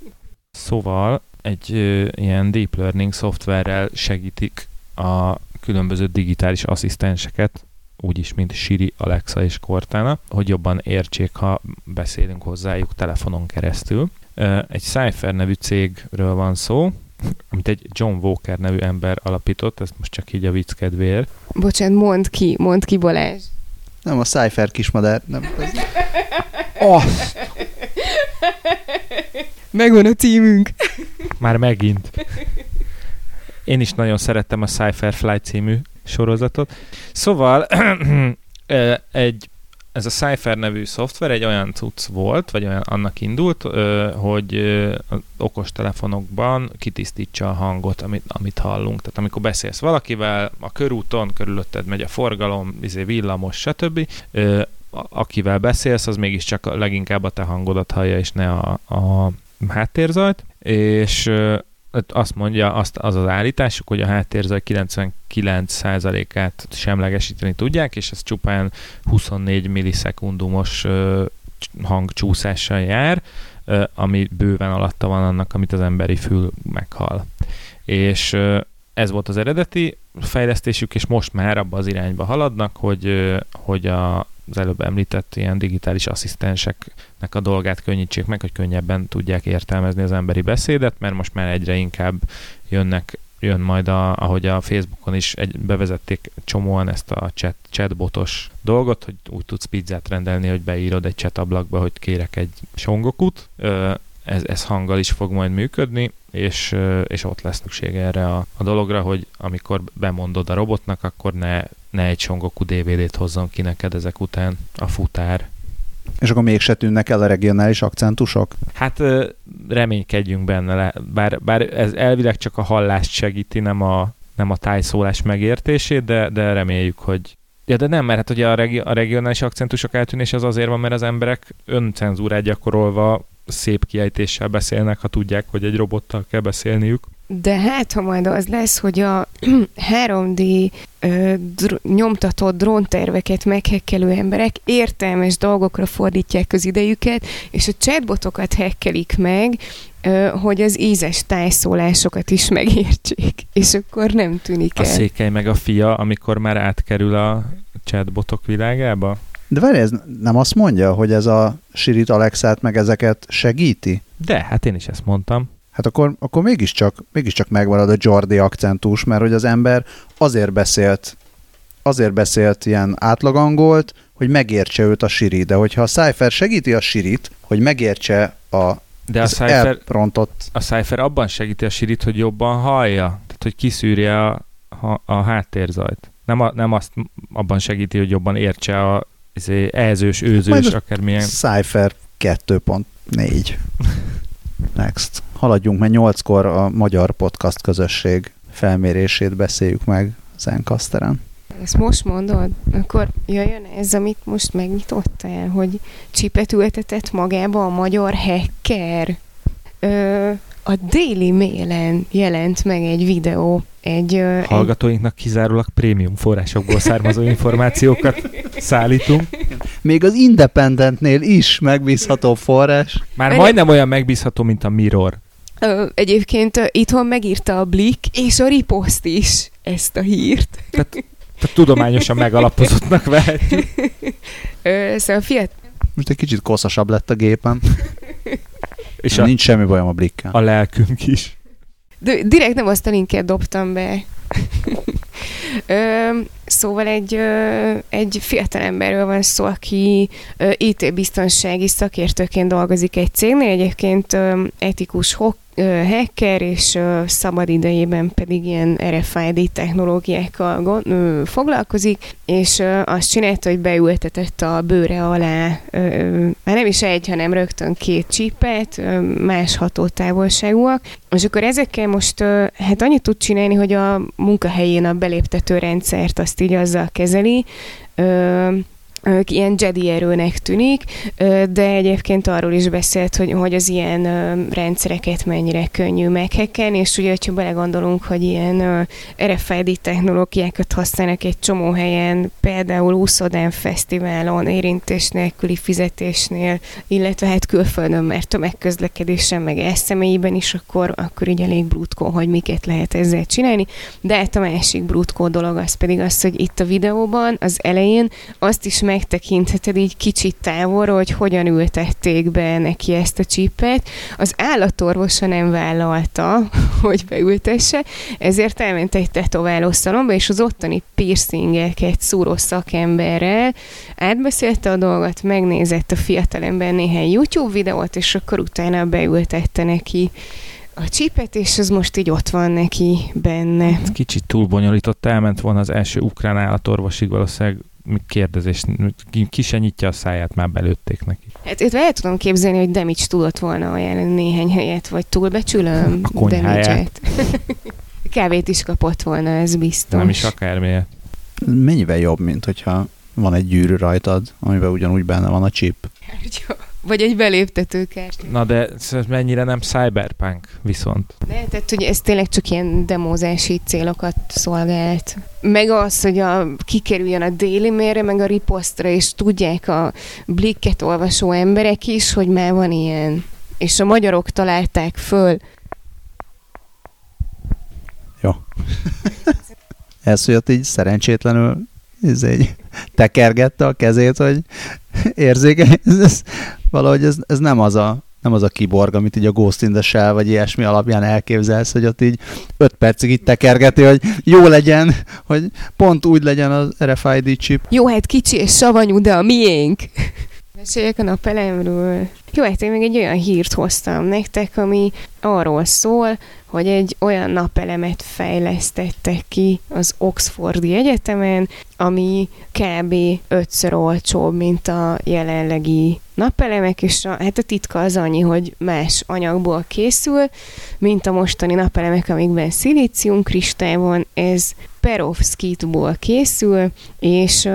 [LAUGHS] szóval egy ö, ilyen deep learning szoftverrel segítik a különböző digitális asszisztenseket úgyis, mint Siri, Alexa és Cortana, hogy jobban értsék, ha beszélünk hozzájuk telefonon keresztül. Egy Cypher nevű cégről van szó, amit egy John Walker nevű ember alapított, ezt most csak így a vicc kedvéért. Bocsánat, mondd ki, mondd ki Balázs. Nem, a Cypher kismadár. Nem. Azt! Megvan a címünk. Már megint. Én is nagyon szerettem a Cypher Fly című sorozatot. Szóval [CLEARS THROAT] egy ez a Cypher nevű szoftver egy olyan cucc volt, vagy olyan annak indult, hogy okostelefonokban kitisztítsa a hangot, amit, amit hallunk. Tehát amikor beszélsz valakivel, a körúton, körülötted megy a forgalom, izé villamos, stb., akivel beszélsz, az mégiscsak leginkább a te hangodat hallja, és ne a, a háttérzajt, és azt mondja, azt, az az állításuk, hogy a háttérzaj 99%-át semlegesíteni tudják, és ez csupán 24 millisekundumos hangcsúszással jár, ami bőven alatta van annak, amit az emberi fül meghal. És ez volt az eredeti fejlesztésük, és most már abba az irányba haladnak, hogy, hogy a, az előbb említett ilyen digitális asszisztenseknek a dolgát könnyítsék meg, hogy könnyebben tudják értelmezni az emberi beszédet, mert most már egyre inkább jönnek jön majd, a, ahogy a Facebookon is egy, bevezették csomóan ezt a chat, chatbotos dolgot, hogy úgy tudsz pizzát rendelni, hogy beírod egy chat ablakba, hogy kérek egy songokut. Ez, ez hanggal is fog majd működni, és, és ott lesz szükség erre a, a dologra, hogy amikor bemondod a robotnak, akkor ne ne egy Songoku DVD-t hozzon ki neked ezek után a futár. És akkor mégse tűnnek el a regionális akcentusok? Hát reménykedjünk benne, bár, bár ez elvileg csak a hallást segíti, nem a, nem a tájszólás megértését, de, de reméljük, hogy Ja, de nem, mert hát ugye a, regi- a regionális akcentusok eltűnés az azért van, mert az emberek öncenzúrát gyakorolva szép kiejtéssel beszélnek, ha tudják, hogy egy robottal kell beszélniük. De hát, ha majd az lesz, hogy a [CLEARS THROAT] 3D ö, dr- nyomtatott drónterveket meghekkelő emberek értelmes dolgokra fordítják az idejüket, és a chatbotokat hekkelik meg, ö, hogy az ízes tájszólásokat is megértsék, [LAUGHS] és akkor nem tűnik el. A székely meg a fia, amikor már átkerül a chatbotok világába? De várj, ez nem azt mondja, hogy ez a Sirit Alexát meg ezeket segíti? De, hát én is ezt mondtam. Hát akkor, akkor mégiscsak, mégiscsak megmarad a Jordi akcentus, mert hogy az ember azért beszélt, azért beszélt ilyen átlagangolt, hogy megértse őt a Siri, de hogyha a Cypher segíti a Sirit, hogy megértse a de a Cypher, elrontott... a Cypher abban segíti a Sirit, hogy jobban hallja, tehát hogy kiszűrje a, a, a háttérzajt. Nem, a, nem azt abban segíti, hogy jobban értse a izé, elzős, őzős, akármilyen... Cypher 2.4. Next. Haladjunk, mert nyolckor a magyar podcast közösség felmérését beszéljük meg Zencasteren. Ezt most mondod? Akkor jöjjön ez, amit most megnyitottál, hogy csipet ültetett magába a magyar hacker. Ö, a Daily Mail-en jelent meg egy videó. Egy, Hallgatóinknak kizárólag prémium forrásokból származó információkat szállítunk. Még az Independentnél is megbízható forrás. Már Egy... majdnem olyan megbízható, mint a Mirror. Ö, egyébként itthon megírta a Blick és a Ripost is ezt a hírt. Tehát, tehát tudományosan megalapozottnak vehetjük. Ö, szóval fiat... Most egy kicsit koszasabb lett a gépem. És a, nincs semmi bajom a blikkel. A lelkünk is. De direkt nem azt a linket dobtam be. [LAUGHS] Ö, szóval egy, ö, egy fiatal emberről van szó, aki ö, IT-biztonsági szakértőként dolgozik egy cégnél, egyébként ö, etikus hacker, és szabad idejében pedig ilyen RFID technológiákkal foglalkozik, és azt csinálta, hogy beültetett a bőre alá, már nem is egy, hanem rögtön két csipet, más hatótávolságúak, és akkor ezekkel most hát annyit tud csinálni, hogy a munkahelyén a beléptető rendszert azt így azzal kezeli, ilyen Jedi erőnek tűnik, de egyébként arról is beszélt, hogy, hogy az ilyen rendszereket mennyire könnyű meghekkelni, és ugye, hogyha belegondolunk, hogy ilyen RFID technológiákat használnak egy csomó helyen, például úszodán fesztiválon, érintés nélküli fizetésnél, illetve hát külföldön, mert a megközlekedésen, meg eszemélyben is, akkor, akkor így elég brutkó, hogy miket lehet ezzel csinálni, de hát a másik brutkó dolog az pedig az, hogy itt a videóban az elején azt is meg megtekintheted így kicsit távolról, hogy hogyan ültették be neki ezt a csípet. Az állatorvosa nem vállalta, [LAUGHS] hogy beültesse, ezért elment egy tetováló szalomba, és az ottani piercingeket szúró szakemberrel átbeszélte a dolgot, megnézett a fiatalember néhány YouTube videót, és akkor utána beültette neki a csípet, és az most így ott van neki benne. Kicsit túl bonyolított, elment volna az első ukrán állatorvosig valószínűleg kérdezés, ki, se nyitja a száját, már belőtték neki. Hát itt el tudom képzelni, hogy Demics tudott volna ajánlani néhány helyet, vagy túlbecsülöm A. Demicset. [LAUGHS] Kávét is kapott volna, ez biztos. Nem is akármilyet. Mennyivel jobb, mint hogyha van egy gyűrű rajtad, amiben ugyanúgy benne van a chip. Vagy egy beléptetőkártya. Na de ez mennyire nem cyberpunk viszont. De, tehát, hogy ez tényleg csak ilyen demózási célokat szolgált. Meg az, hogy a, kikerüljön a déli mérre, meg a riposztra, és tudják a blikket olvasó emberek is, hogy már van ilyen. És a magyarok találták föl. Jó. [LAUGHS] ez, hogy ott így szerencsétlenül ez egy tekergette a kezét, hogy érzékeny. Ez, ez, valahogy ez, ez nem az a nem az a kiborg, amit így a Ghost in the Shell, vagy ilyesmi alapján elképzelsz, hogy ott így öt percig így tekergeti, hogy jó legyen, hogy pont úgy legyen az RFID chip. Jó, hát kicsi és savanyú, de a miénk. Meséljek a napelemről. Jó, hát én még egy olyan hírt hoztam nektek, ami arról szól, hogy egy olyan napelemet fejlesztettek ki az Oxfordi Egyetemen, ami kb. ötször olcsóbb, mint a jelenlegi napelemek, és a, hát a titka az annyi, hogy más anyagból készül, mint a mostani napelemek, amikben szilícium kristály van, ez perovskitból készül, és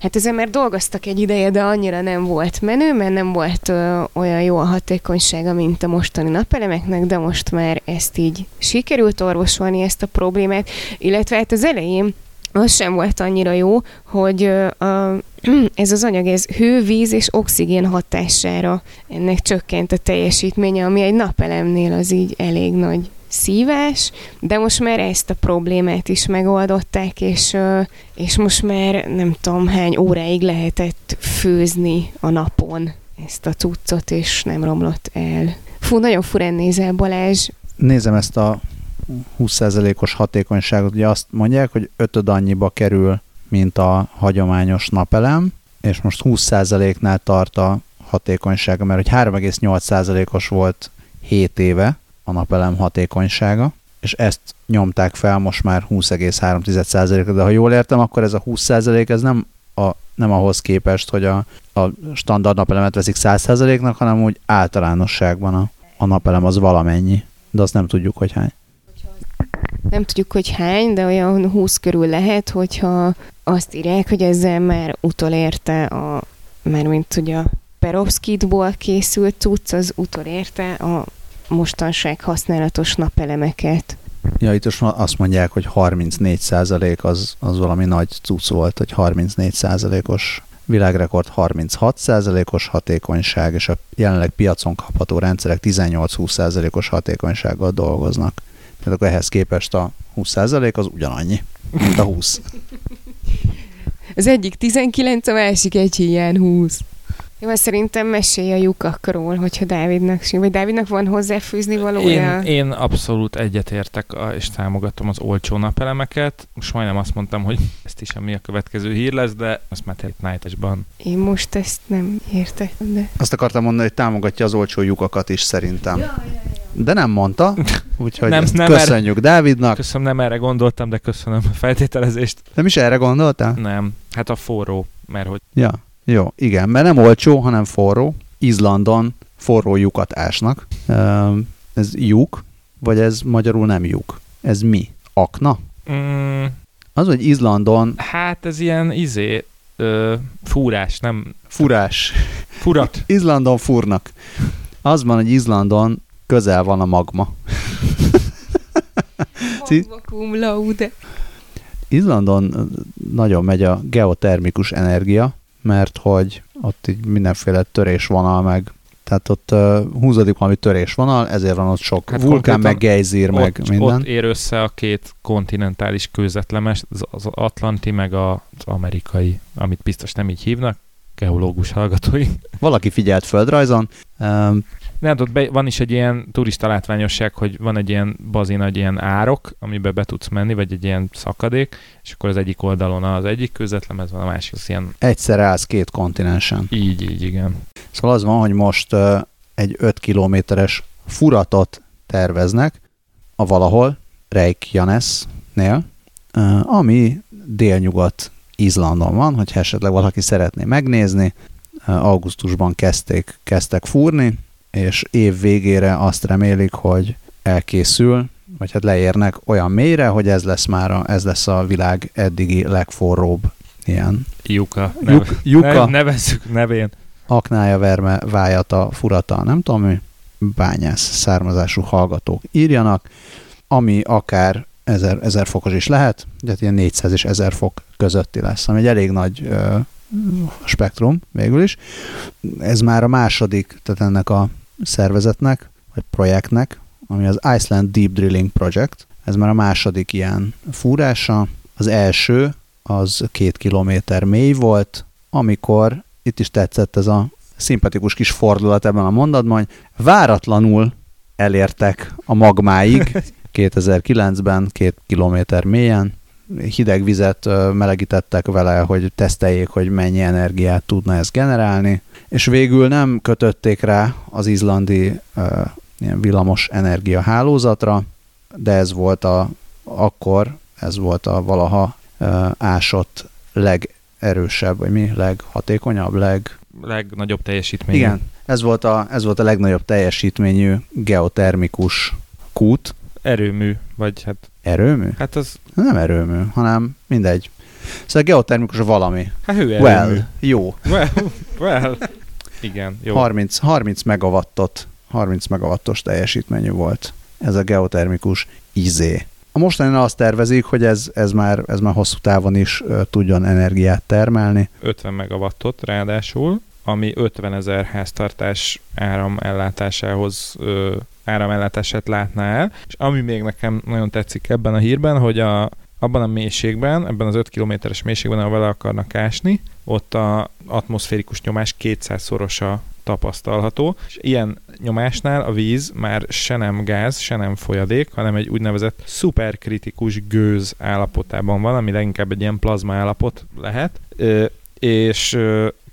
hát ezen már dolgoztak egy ideje, de annyira nem volt menő, mert nem volt olyan jó a hatékonysága, mint a mostani napelemeknek, de most már ezt így sikerült orvosolni ezt a problémát, illetve hát az elején az sem volt annyira jó, hogy a, [CLEARS THROAT] ez az anyag, ez hő, víz és oxigén hatására ennek csökkent a teljesítménye, ami egy napelemnél az így elég nagy szívás, de most már ezt a problémát is megoldották, és, és most már nem tudom hány óráig lehetett főzni a napon ezt a cuccot, és nem romlott el. Fú, nagyon furán nézel, Balázs. Nézem ezt a 20%-os hatékonyságot, ugye azt mondják, hogy ötöd annyiba kerül, mint a hagyományos napelem, és most 20%-nál tart a hatékonysága, mert hogy 3,8%-os volt 7 éve a napelem hatékonysága, és ezt nyomták fel most már 20,3%-ra, de ha jól értem, akkor ez a 20% ez nem, a, nem ahhoz képest, hogy a, a standard napelemet veszik 100%-nak, hanem úgy általánosságban a, a napelem az valamennyi, de azt nem tudjuk, hogy hány. Nem tudjuk, hogy hány, de olyan 20 körül lehet, hogyha azt írják, hogy ezzel már utolérte a, mert mint ugye a perovskitból készült cucc, az utolérte a mostanság használatos napelemeket. Ja, itt most azt mondják, hogy 34% az, az valami nagy cucc volt, hogy 34%-os világrekord 36%-os hatékonyság, és a jelenleg piacon kapható rendszerek 18-20%-os hatékonysággal dolgoznak. Tehát akkor ehhez képest a 20% az ugyanannyi, mint a 20. [LAUGHS] Az egyik 19, a másik egy hiány 20. Jó, szerintem mesélj a lyukakról, hogyha Dávidnak, vagy Dávidnak van hozzáfűzni valója? Én, én abszolút egyetértek és támogatom az olcsó napelemeket. Most majdnem azt mondtam, hogy [LAUGHS] ezt is ami a következő hír lesz, de azt már Tate night Én most ezt nem értettem, de... Azt akartam mondani, hogy támogatja az olcsó lyukakat is szerintem. Ja, ja, ja. De nem mondta, [LAUGHS] úgyhogy nem, nem köszönjük erre, Dávidnak. Köszönöm, nem erre gondoltam, de köszönöm a feltételezést. Nem is erre gondoltál? Nem, hát a forró, mert hogy... Ja. Jó, igen, mert nem olcsó, hanem forró. Izlandon forró lyukat ásnak. Ez lyuk, vagy ez magyarul nem lyuk? Ez mi? Akna? Mm. Az, hogy Izlandon... Hát ez ilyen izé, ö, fúrás, nem... Furás. Furat. [LAUGHS] Izlandon fúrnak. Az van, hogy Izlandon közel van a magma. [LAUGHS] magma cum laude. Izlandon nagyon megy a geotermikus energia, mert hogy ott így mindenféle törésvonal meg tehát ott uh, húzódik valami törésvonal, ezért van ott sok hát vulkán, meg gejzír, meg minden. Ott ér össze a két kontinentális kőzetlemes, az Atlanti, meg az amerikai, amit biztos nem így hívnak, geológus hallgatói. Valaki figyelt földrajzon. Nem, ott be, van is egy ilyen turista látványosság, hogy van egy ilyen bazi nagy ilyen árok, amiben be tudsz menni, vagy egy ilyen szakadék, és akkor az egyik oldalon az egyik közvetlemez van, a másik az ilyen... Egyszer állsz két kontinensen. Így, így, igen. Szóval az van, hogy most uh, egy 5 kilométeres furatot terveznek a valahol Reykjanesnél, uh, ami délnyugat Izlandon van, hogyha esetleg valaki szeretné megnézni. Augusztusban kezdték, kezdtek fúrni, és év végére azt remélik, hogy elkészül, vagy hát leérnek olyan mélyre, hogy ez lesz már a, ez lesz a világ eddigi legforróbb ilyen. Juka. Juk, Juka. Ne, nevezzük nevén. Aknája, verme, vájata, furata, nem tudom mi, bányász származású hallgatók írjanak, ami akár 1000, 1000 fokos is lehet, ugye ilyen 400 és 1000 fok közötti lesz, ami egy elég nagy ö, spektrum végül is. Ez már a második, tehát ennek a szervezetnek, vagy projektnek, ami az Iceland Deep Drilling Project. Ez már a második ilyen fúrása. Az első az két kilométer mély volt, amikor itt is tetszett ez a szimpatikus kis fordulat ebben a mondatban, hogy váratlanul elértek a magmáig [LAUGHS] 2009-ben két kilométer mélyen, hideg vizet melegítettek vele, hogy teszteljék, hogy mennyi energiát tudna ez generálni, és végül nem kötötték rá az izlandi ilyen villamos energia hálózatra, de ez volt a, akkor, ez volt a valaha ásott legerősebb, vagy mi, leghatékonyabb, leg... Legnagyobb teljesítményű. Igen, ez volt, a, ez volt a legnagyobb teljesítményű geotermikus kút. Erőmű, vagy hát... Erőmű? Hát az... Nem erőmű, hanem mindegy. Szóval geotermikus valami. Hát hőerőmű. Well, jó. Well, well. Igen, jó. 30, 30 megawattot, 30 megawattos teljesítményű volt ez a geotermikus izé. A mostani azt tervezik, hogy ez, ez, már, ez már hosszú távon is tudjon energiát termelni. 50 megawattot ráadásul, ami 50 ezer háztartás áramellátásához ö, áramellátását látná el. És ami még nekem nagyon tetszik ebben a hírben, hogy a, abban a mélységben, ebben az 5 kilométeres mélységben, ahol vele akarnak ásni, ott a atmoszférikus nyomás 200-szorosa tapasztalható, és ilyen nyomásnál a víz már se nem gáz, se nem folyadék, hanem egy úgynevezett szuperkritikus gőz állapotában van, ami leginkább egy ilyen plazma állapot lehet, és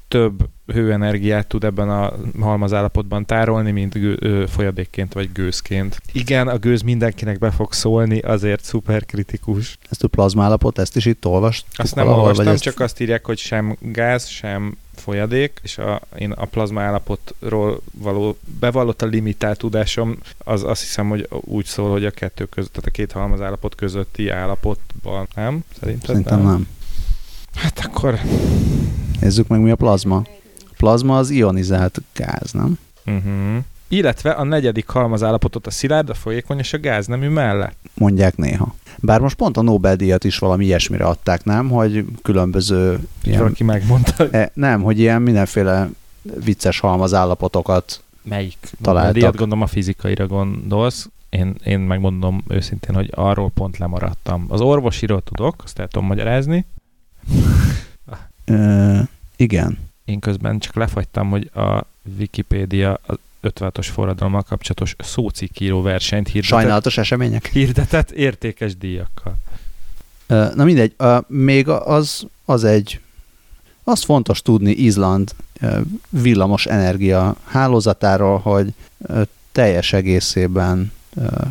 több hőenergiát tud ebben a halmazállapotban tárolni, mint gő, ö, folyadékként vagy gőzként. Igen, a gőz mindenkinek be fog szólni, azért szuperkritikus. Ezt a plazmállapot, ezt is itt olvast? Azt nem valahol, olvastam, ezt... csak azt írják, hogy sem gáz, sem folyadék, és a, én a plazma állapotról való bevallott a limitált tudásom, az azt hiszem, hogy úgy szól, hogy a kettő között, tehát a két halmaz állapot közötti állapotban, nem? Szerinted Szerintem nem. nem. Hát akkor... Nézzük meg, mi a plazma. A plazma az ionizált gáz, nem? Uh-huh. Illetve a negyedik halmazállapotot a szilárd, a folyékony és a gáznemű mellett. Mondják néha. Bár most pont a Nobel-díjat is valami ilyesmire adták, nem? Hogy különböző... Ilyen, Valaki megmondta. E, nem, hogy ilyen mindenféle vicces halmazállapotokat Melyik találtak. Nobel-díjat gondolom a fizikaira gondolsz. Én, én megmondom őszintén, hogy arról pont lemaradtam. Az orvosiról tudok, azt el tudom magyarázni. Ö, igen. Én közben csak lefagytam, hogy a Wikipédia az 56-os forradalommal kapcsolatos szócikíró versenyt hirdetett. Sajnálatos események. Hirdetett értékes díjakkal. Na mindegy, még az, az egy, az fontos tudni Izland villamos energia hálózatáról, hogy teljes egészében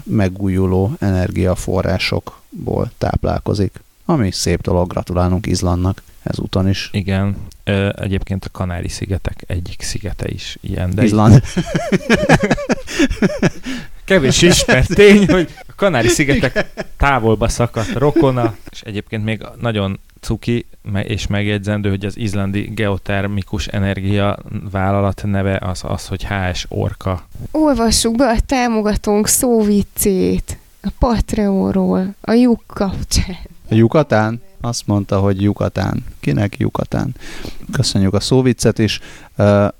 megújuló energiaforrásokból táplálkozik, ami szép dolog, gratulálunk Izlandnak ezúton is. Igen, egyébként a Kanári-szigetek egyik szigete is ilyen. De Izland. Kevés [LAUGHS] ismert tény, hogy a Kanári-szigetek távolba szakadt rokona, és egyébként még nagyon cuki és megjegyzendő, hogy az izlandi geotermikus energia vállalat neve az az, hogy HS Orka. Olvassuk be a támogatónk szóviccét a Patreonról, a lyuk kapcsán. A lyukatán? Azt mondta, hogy Jukatán. Kinek Jukatán? Köszönjük a szóviccet is.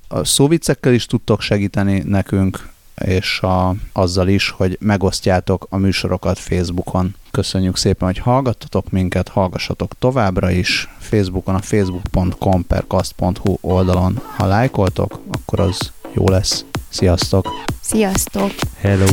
A szóviccekkel is tudtok segíteni nekünk, és a, azzal is, hogy megosztjátok a műsorokat Facebookon. Köszönjük szépen, hogy hallgattatok minket, hallgassatok továbbra is. Facebookon a facebook.com per oldalon. Ha lájkoltok, akkor az jó lesz. Sziasztok! Sziasztok! Hello!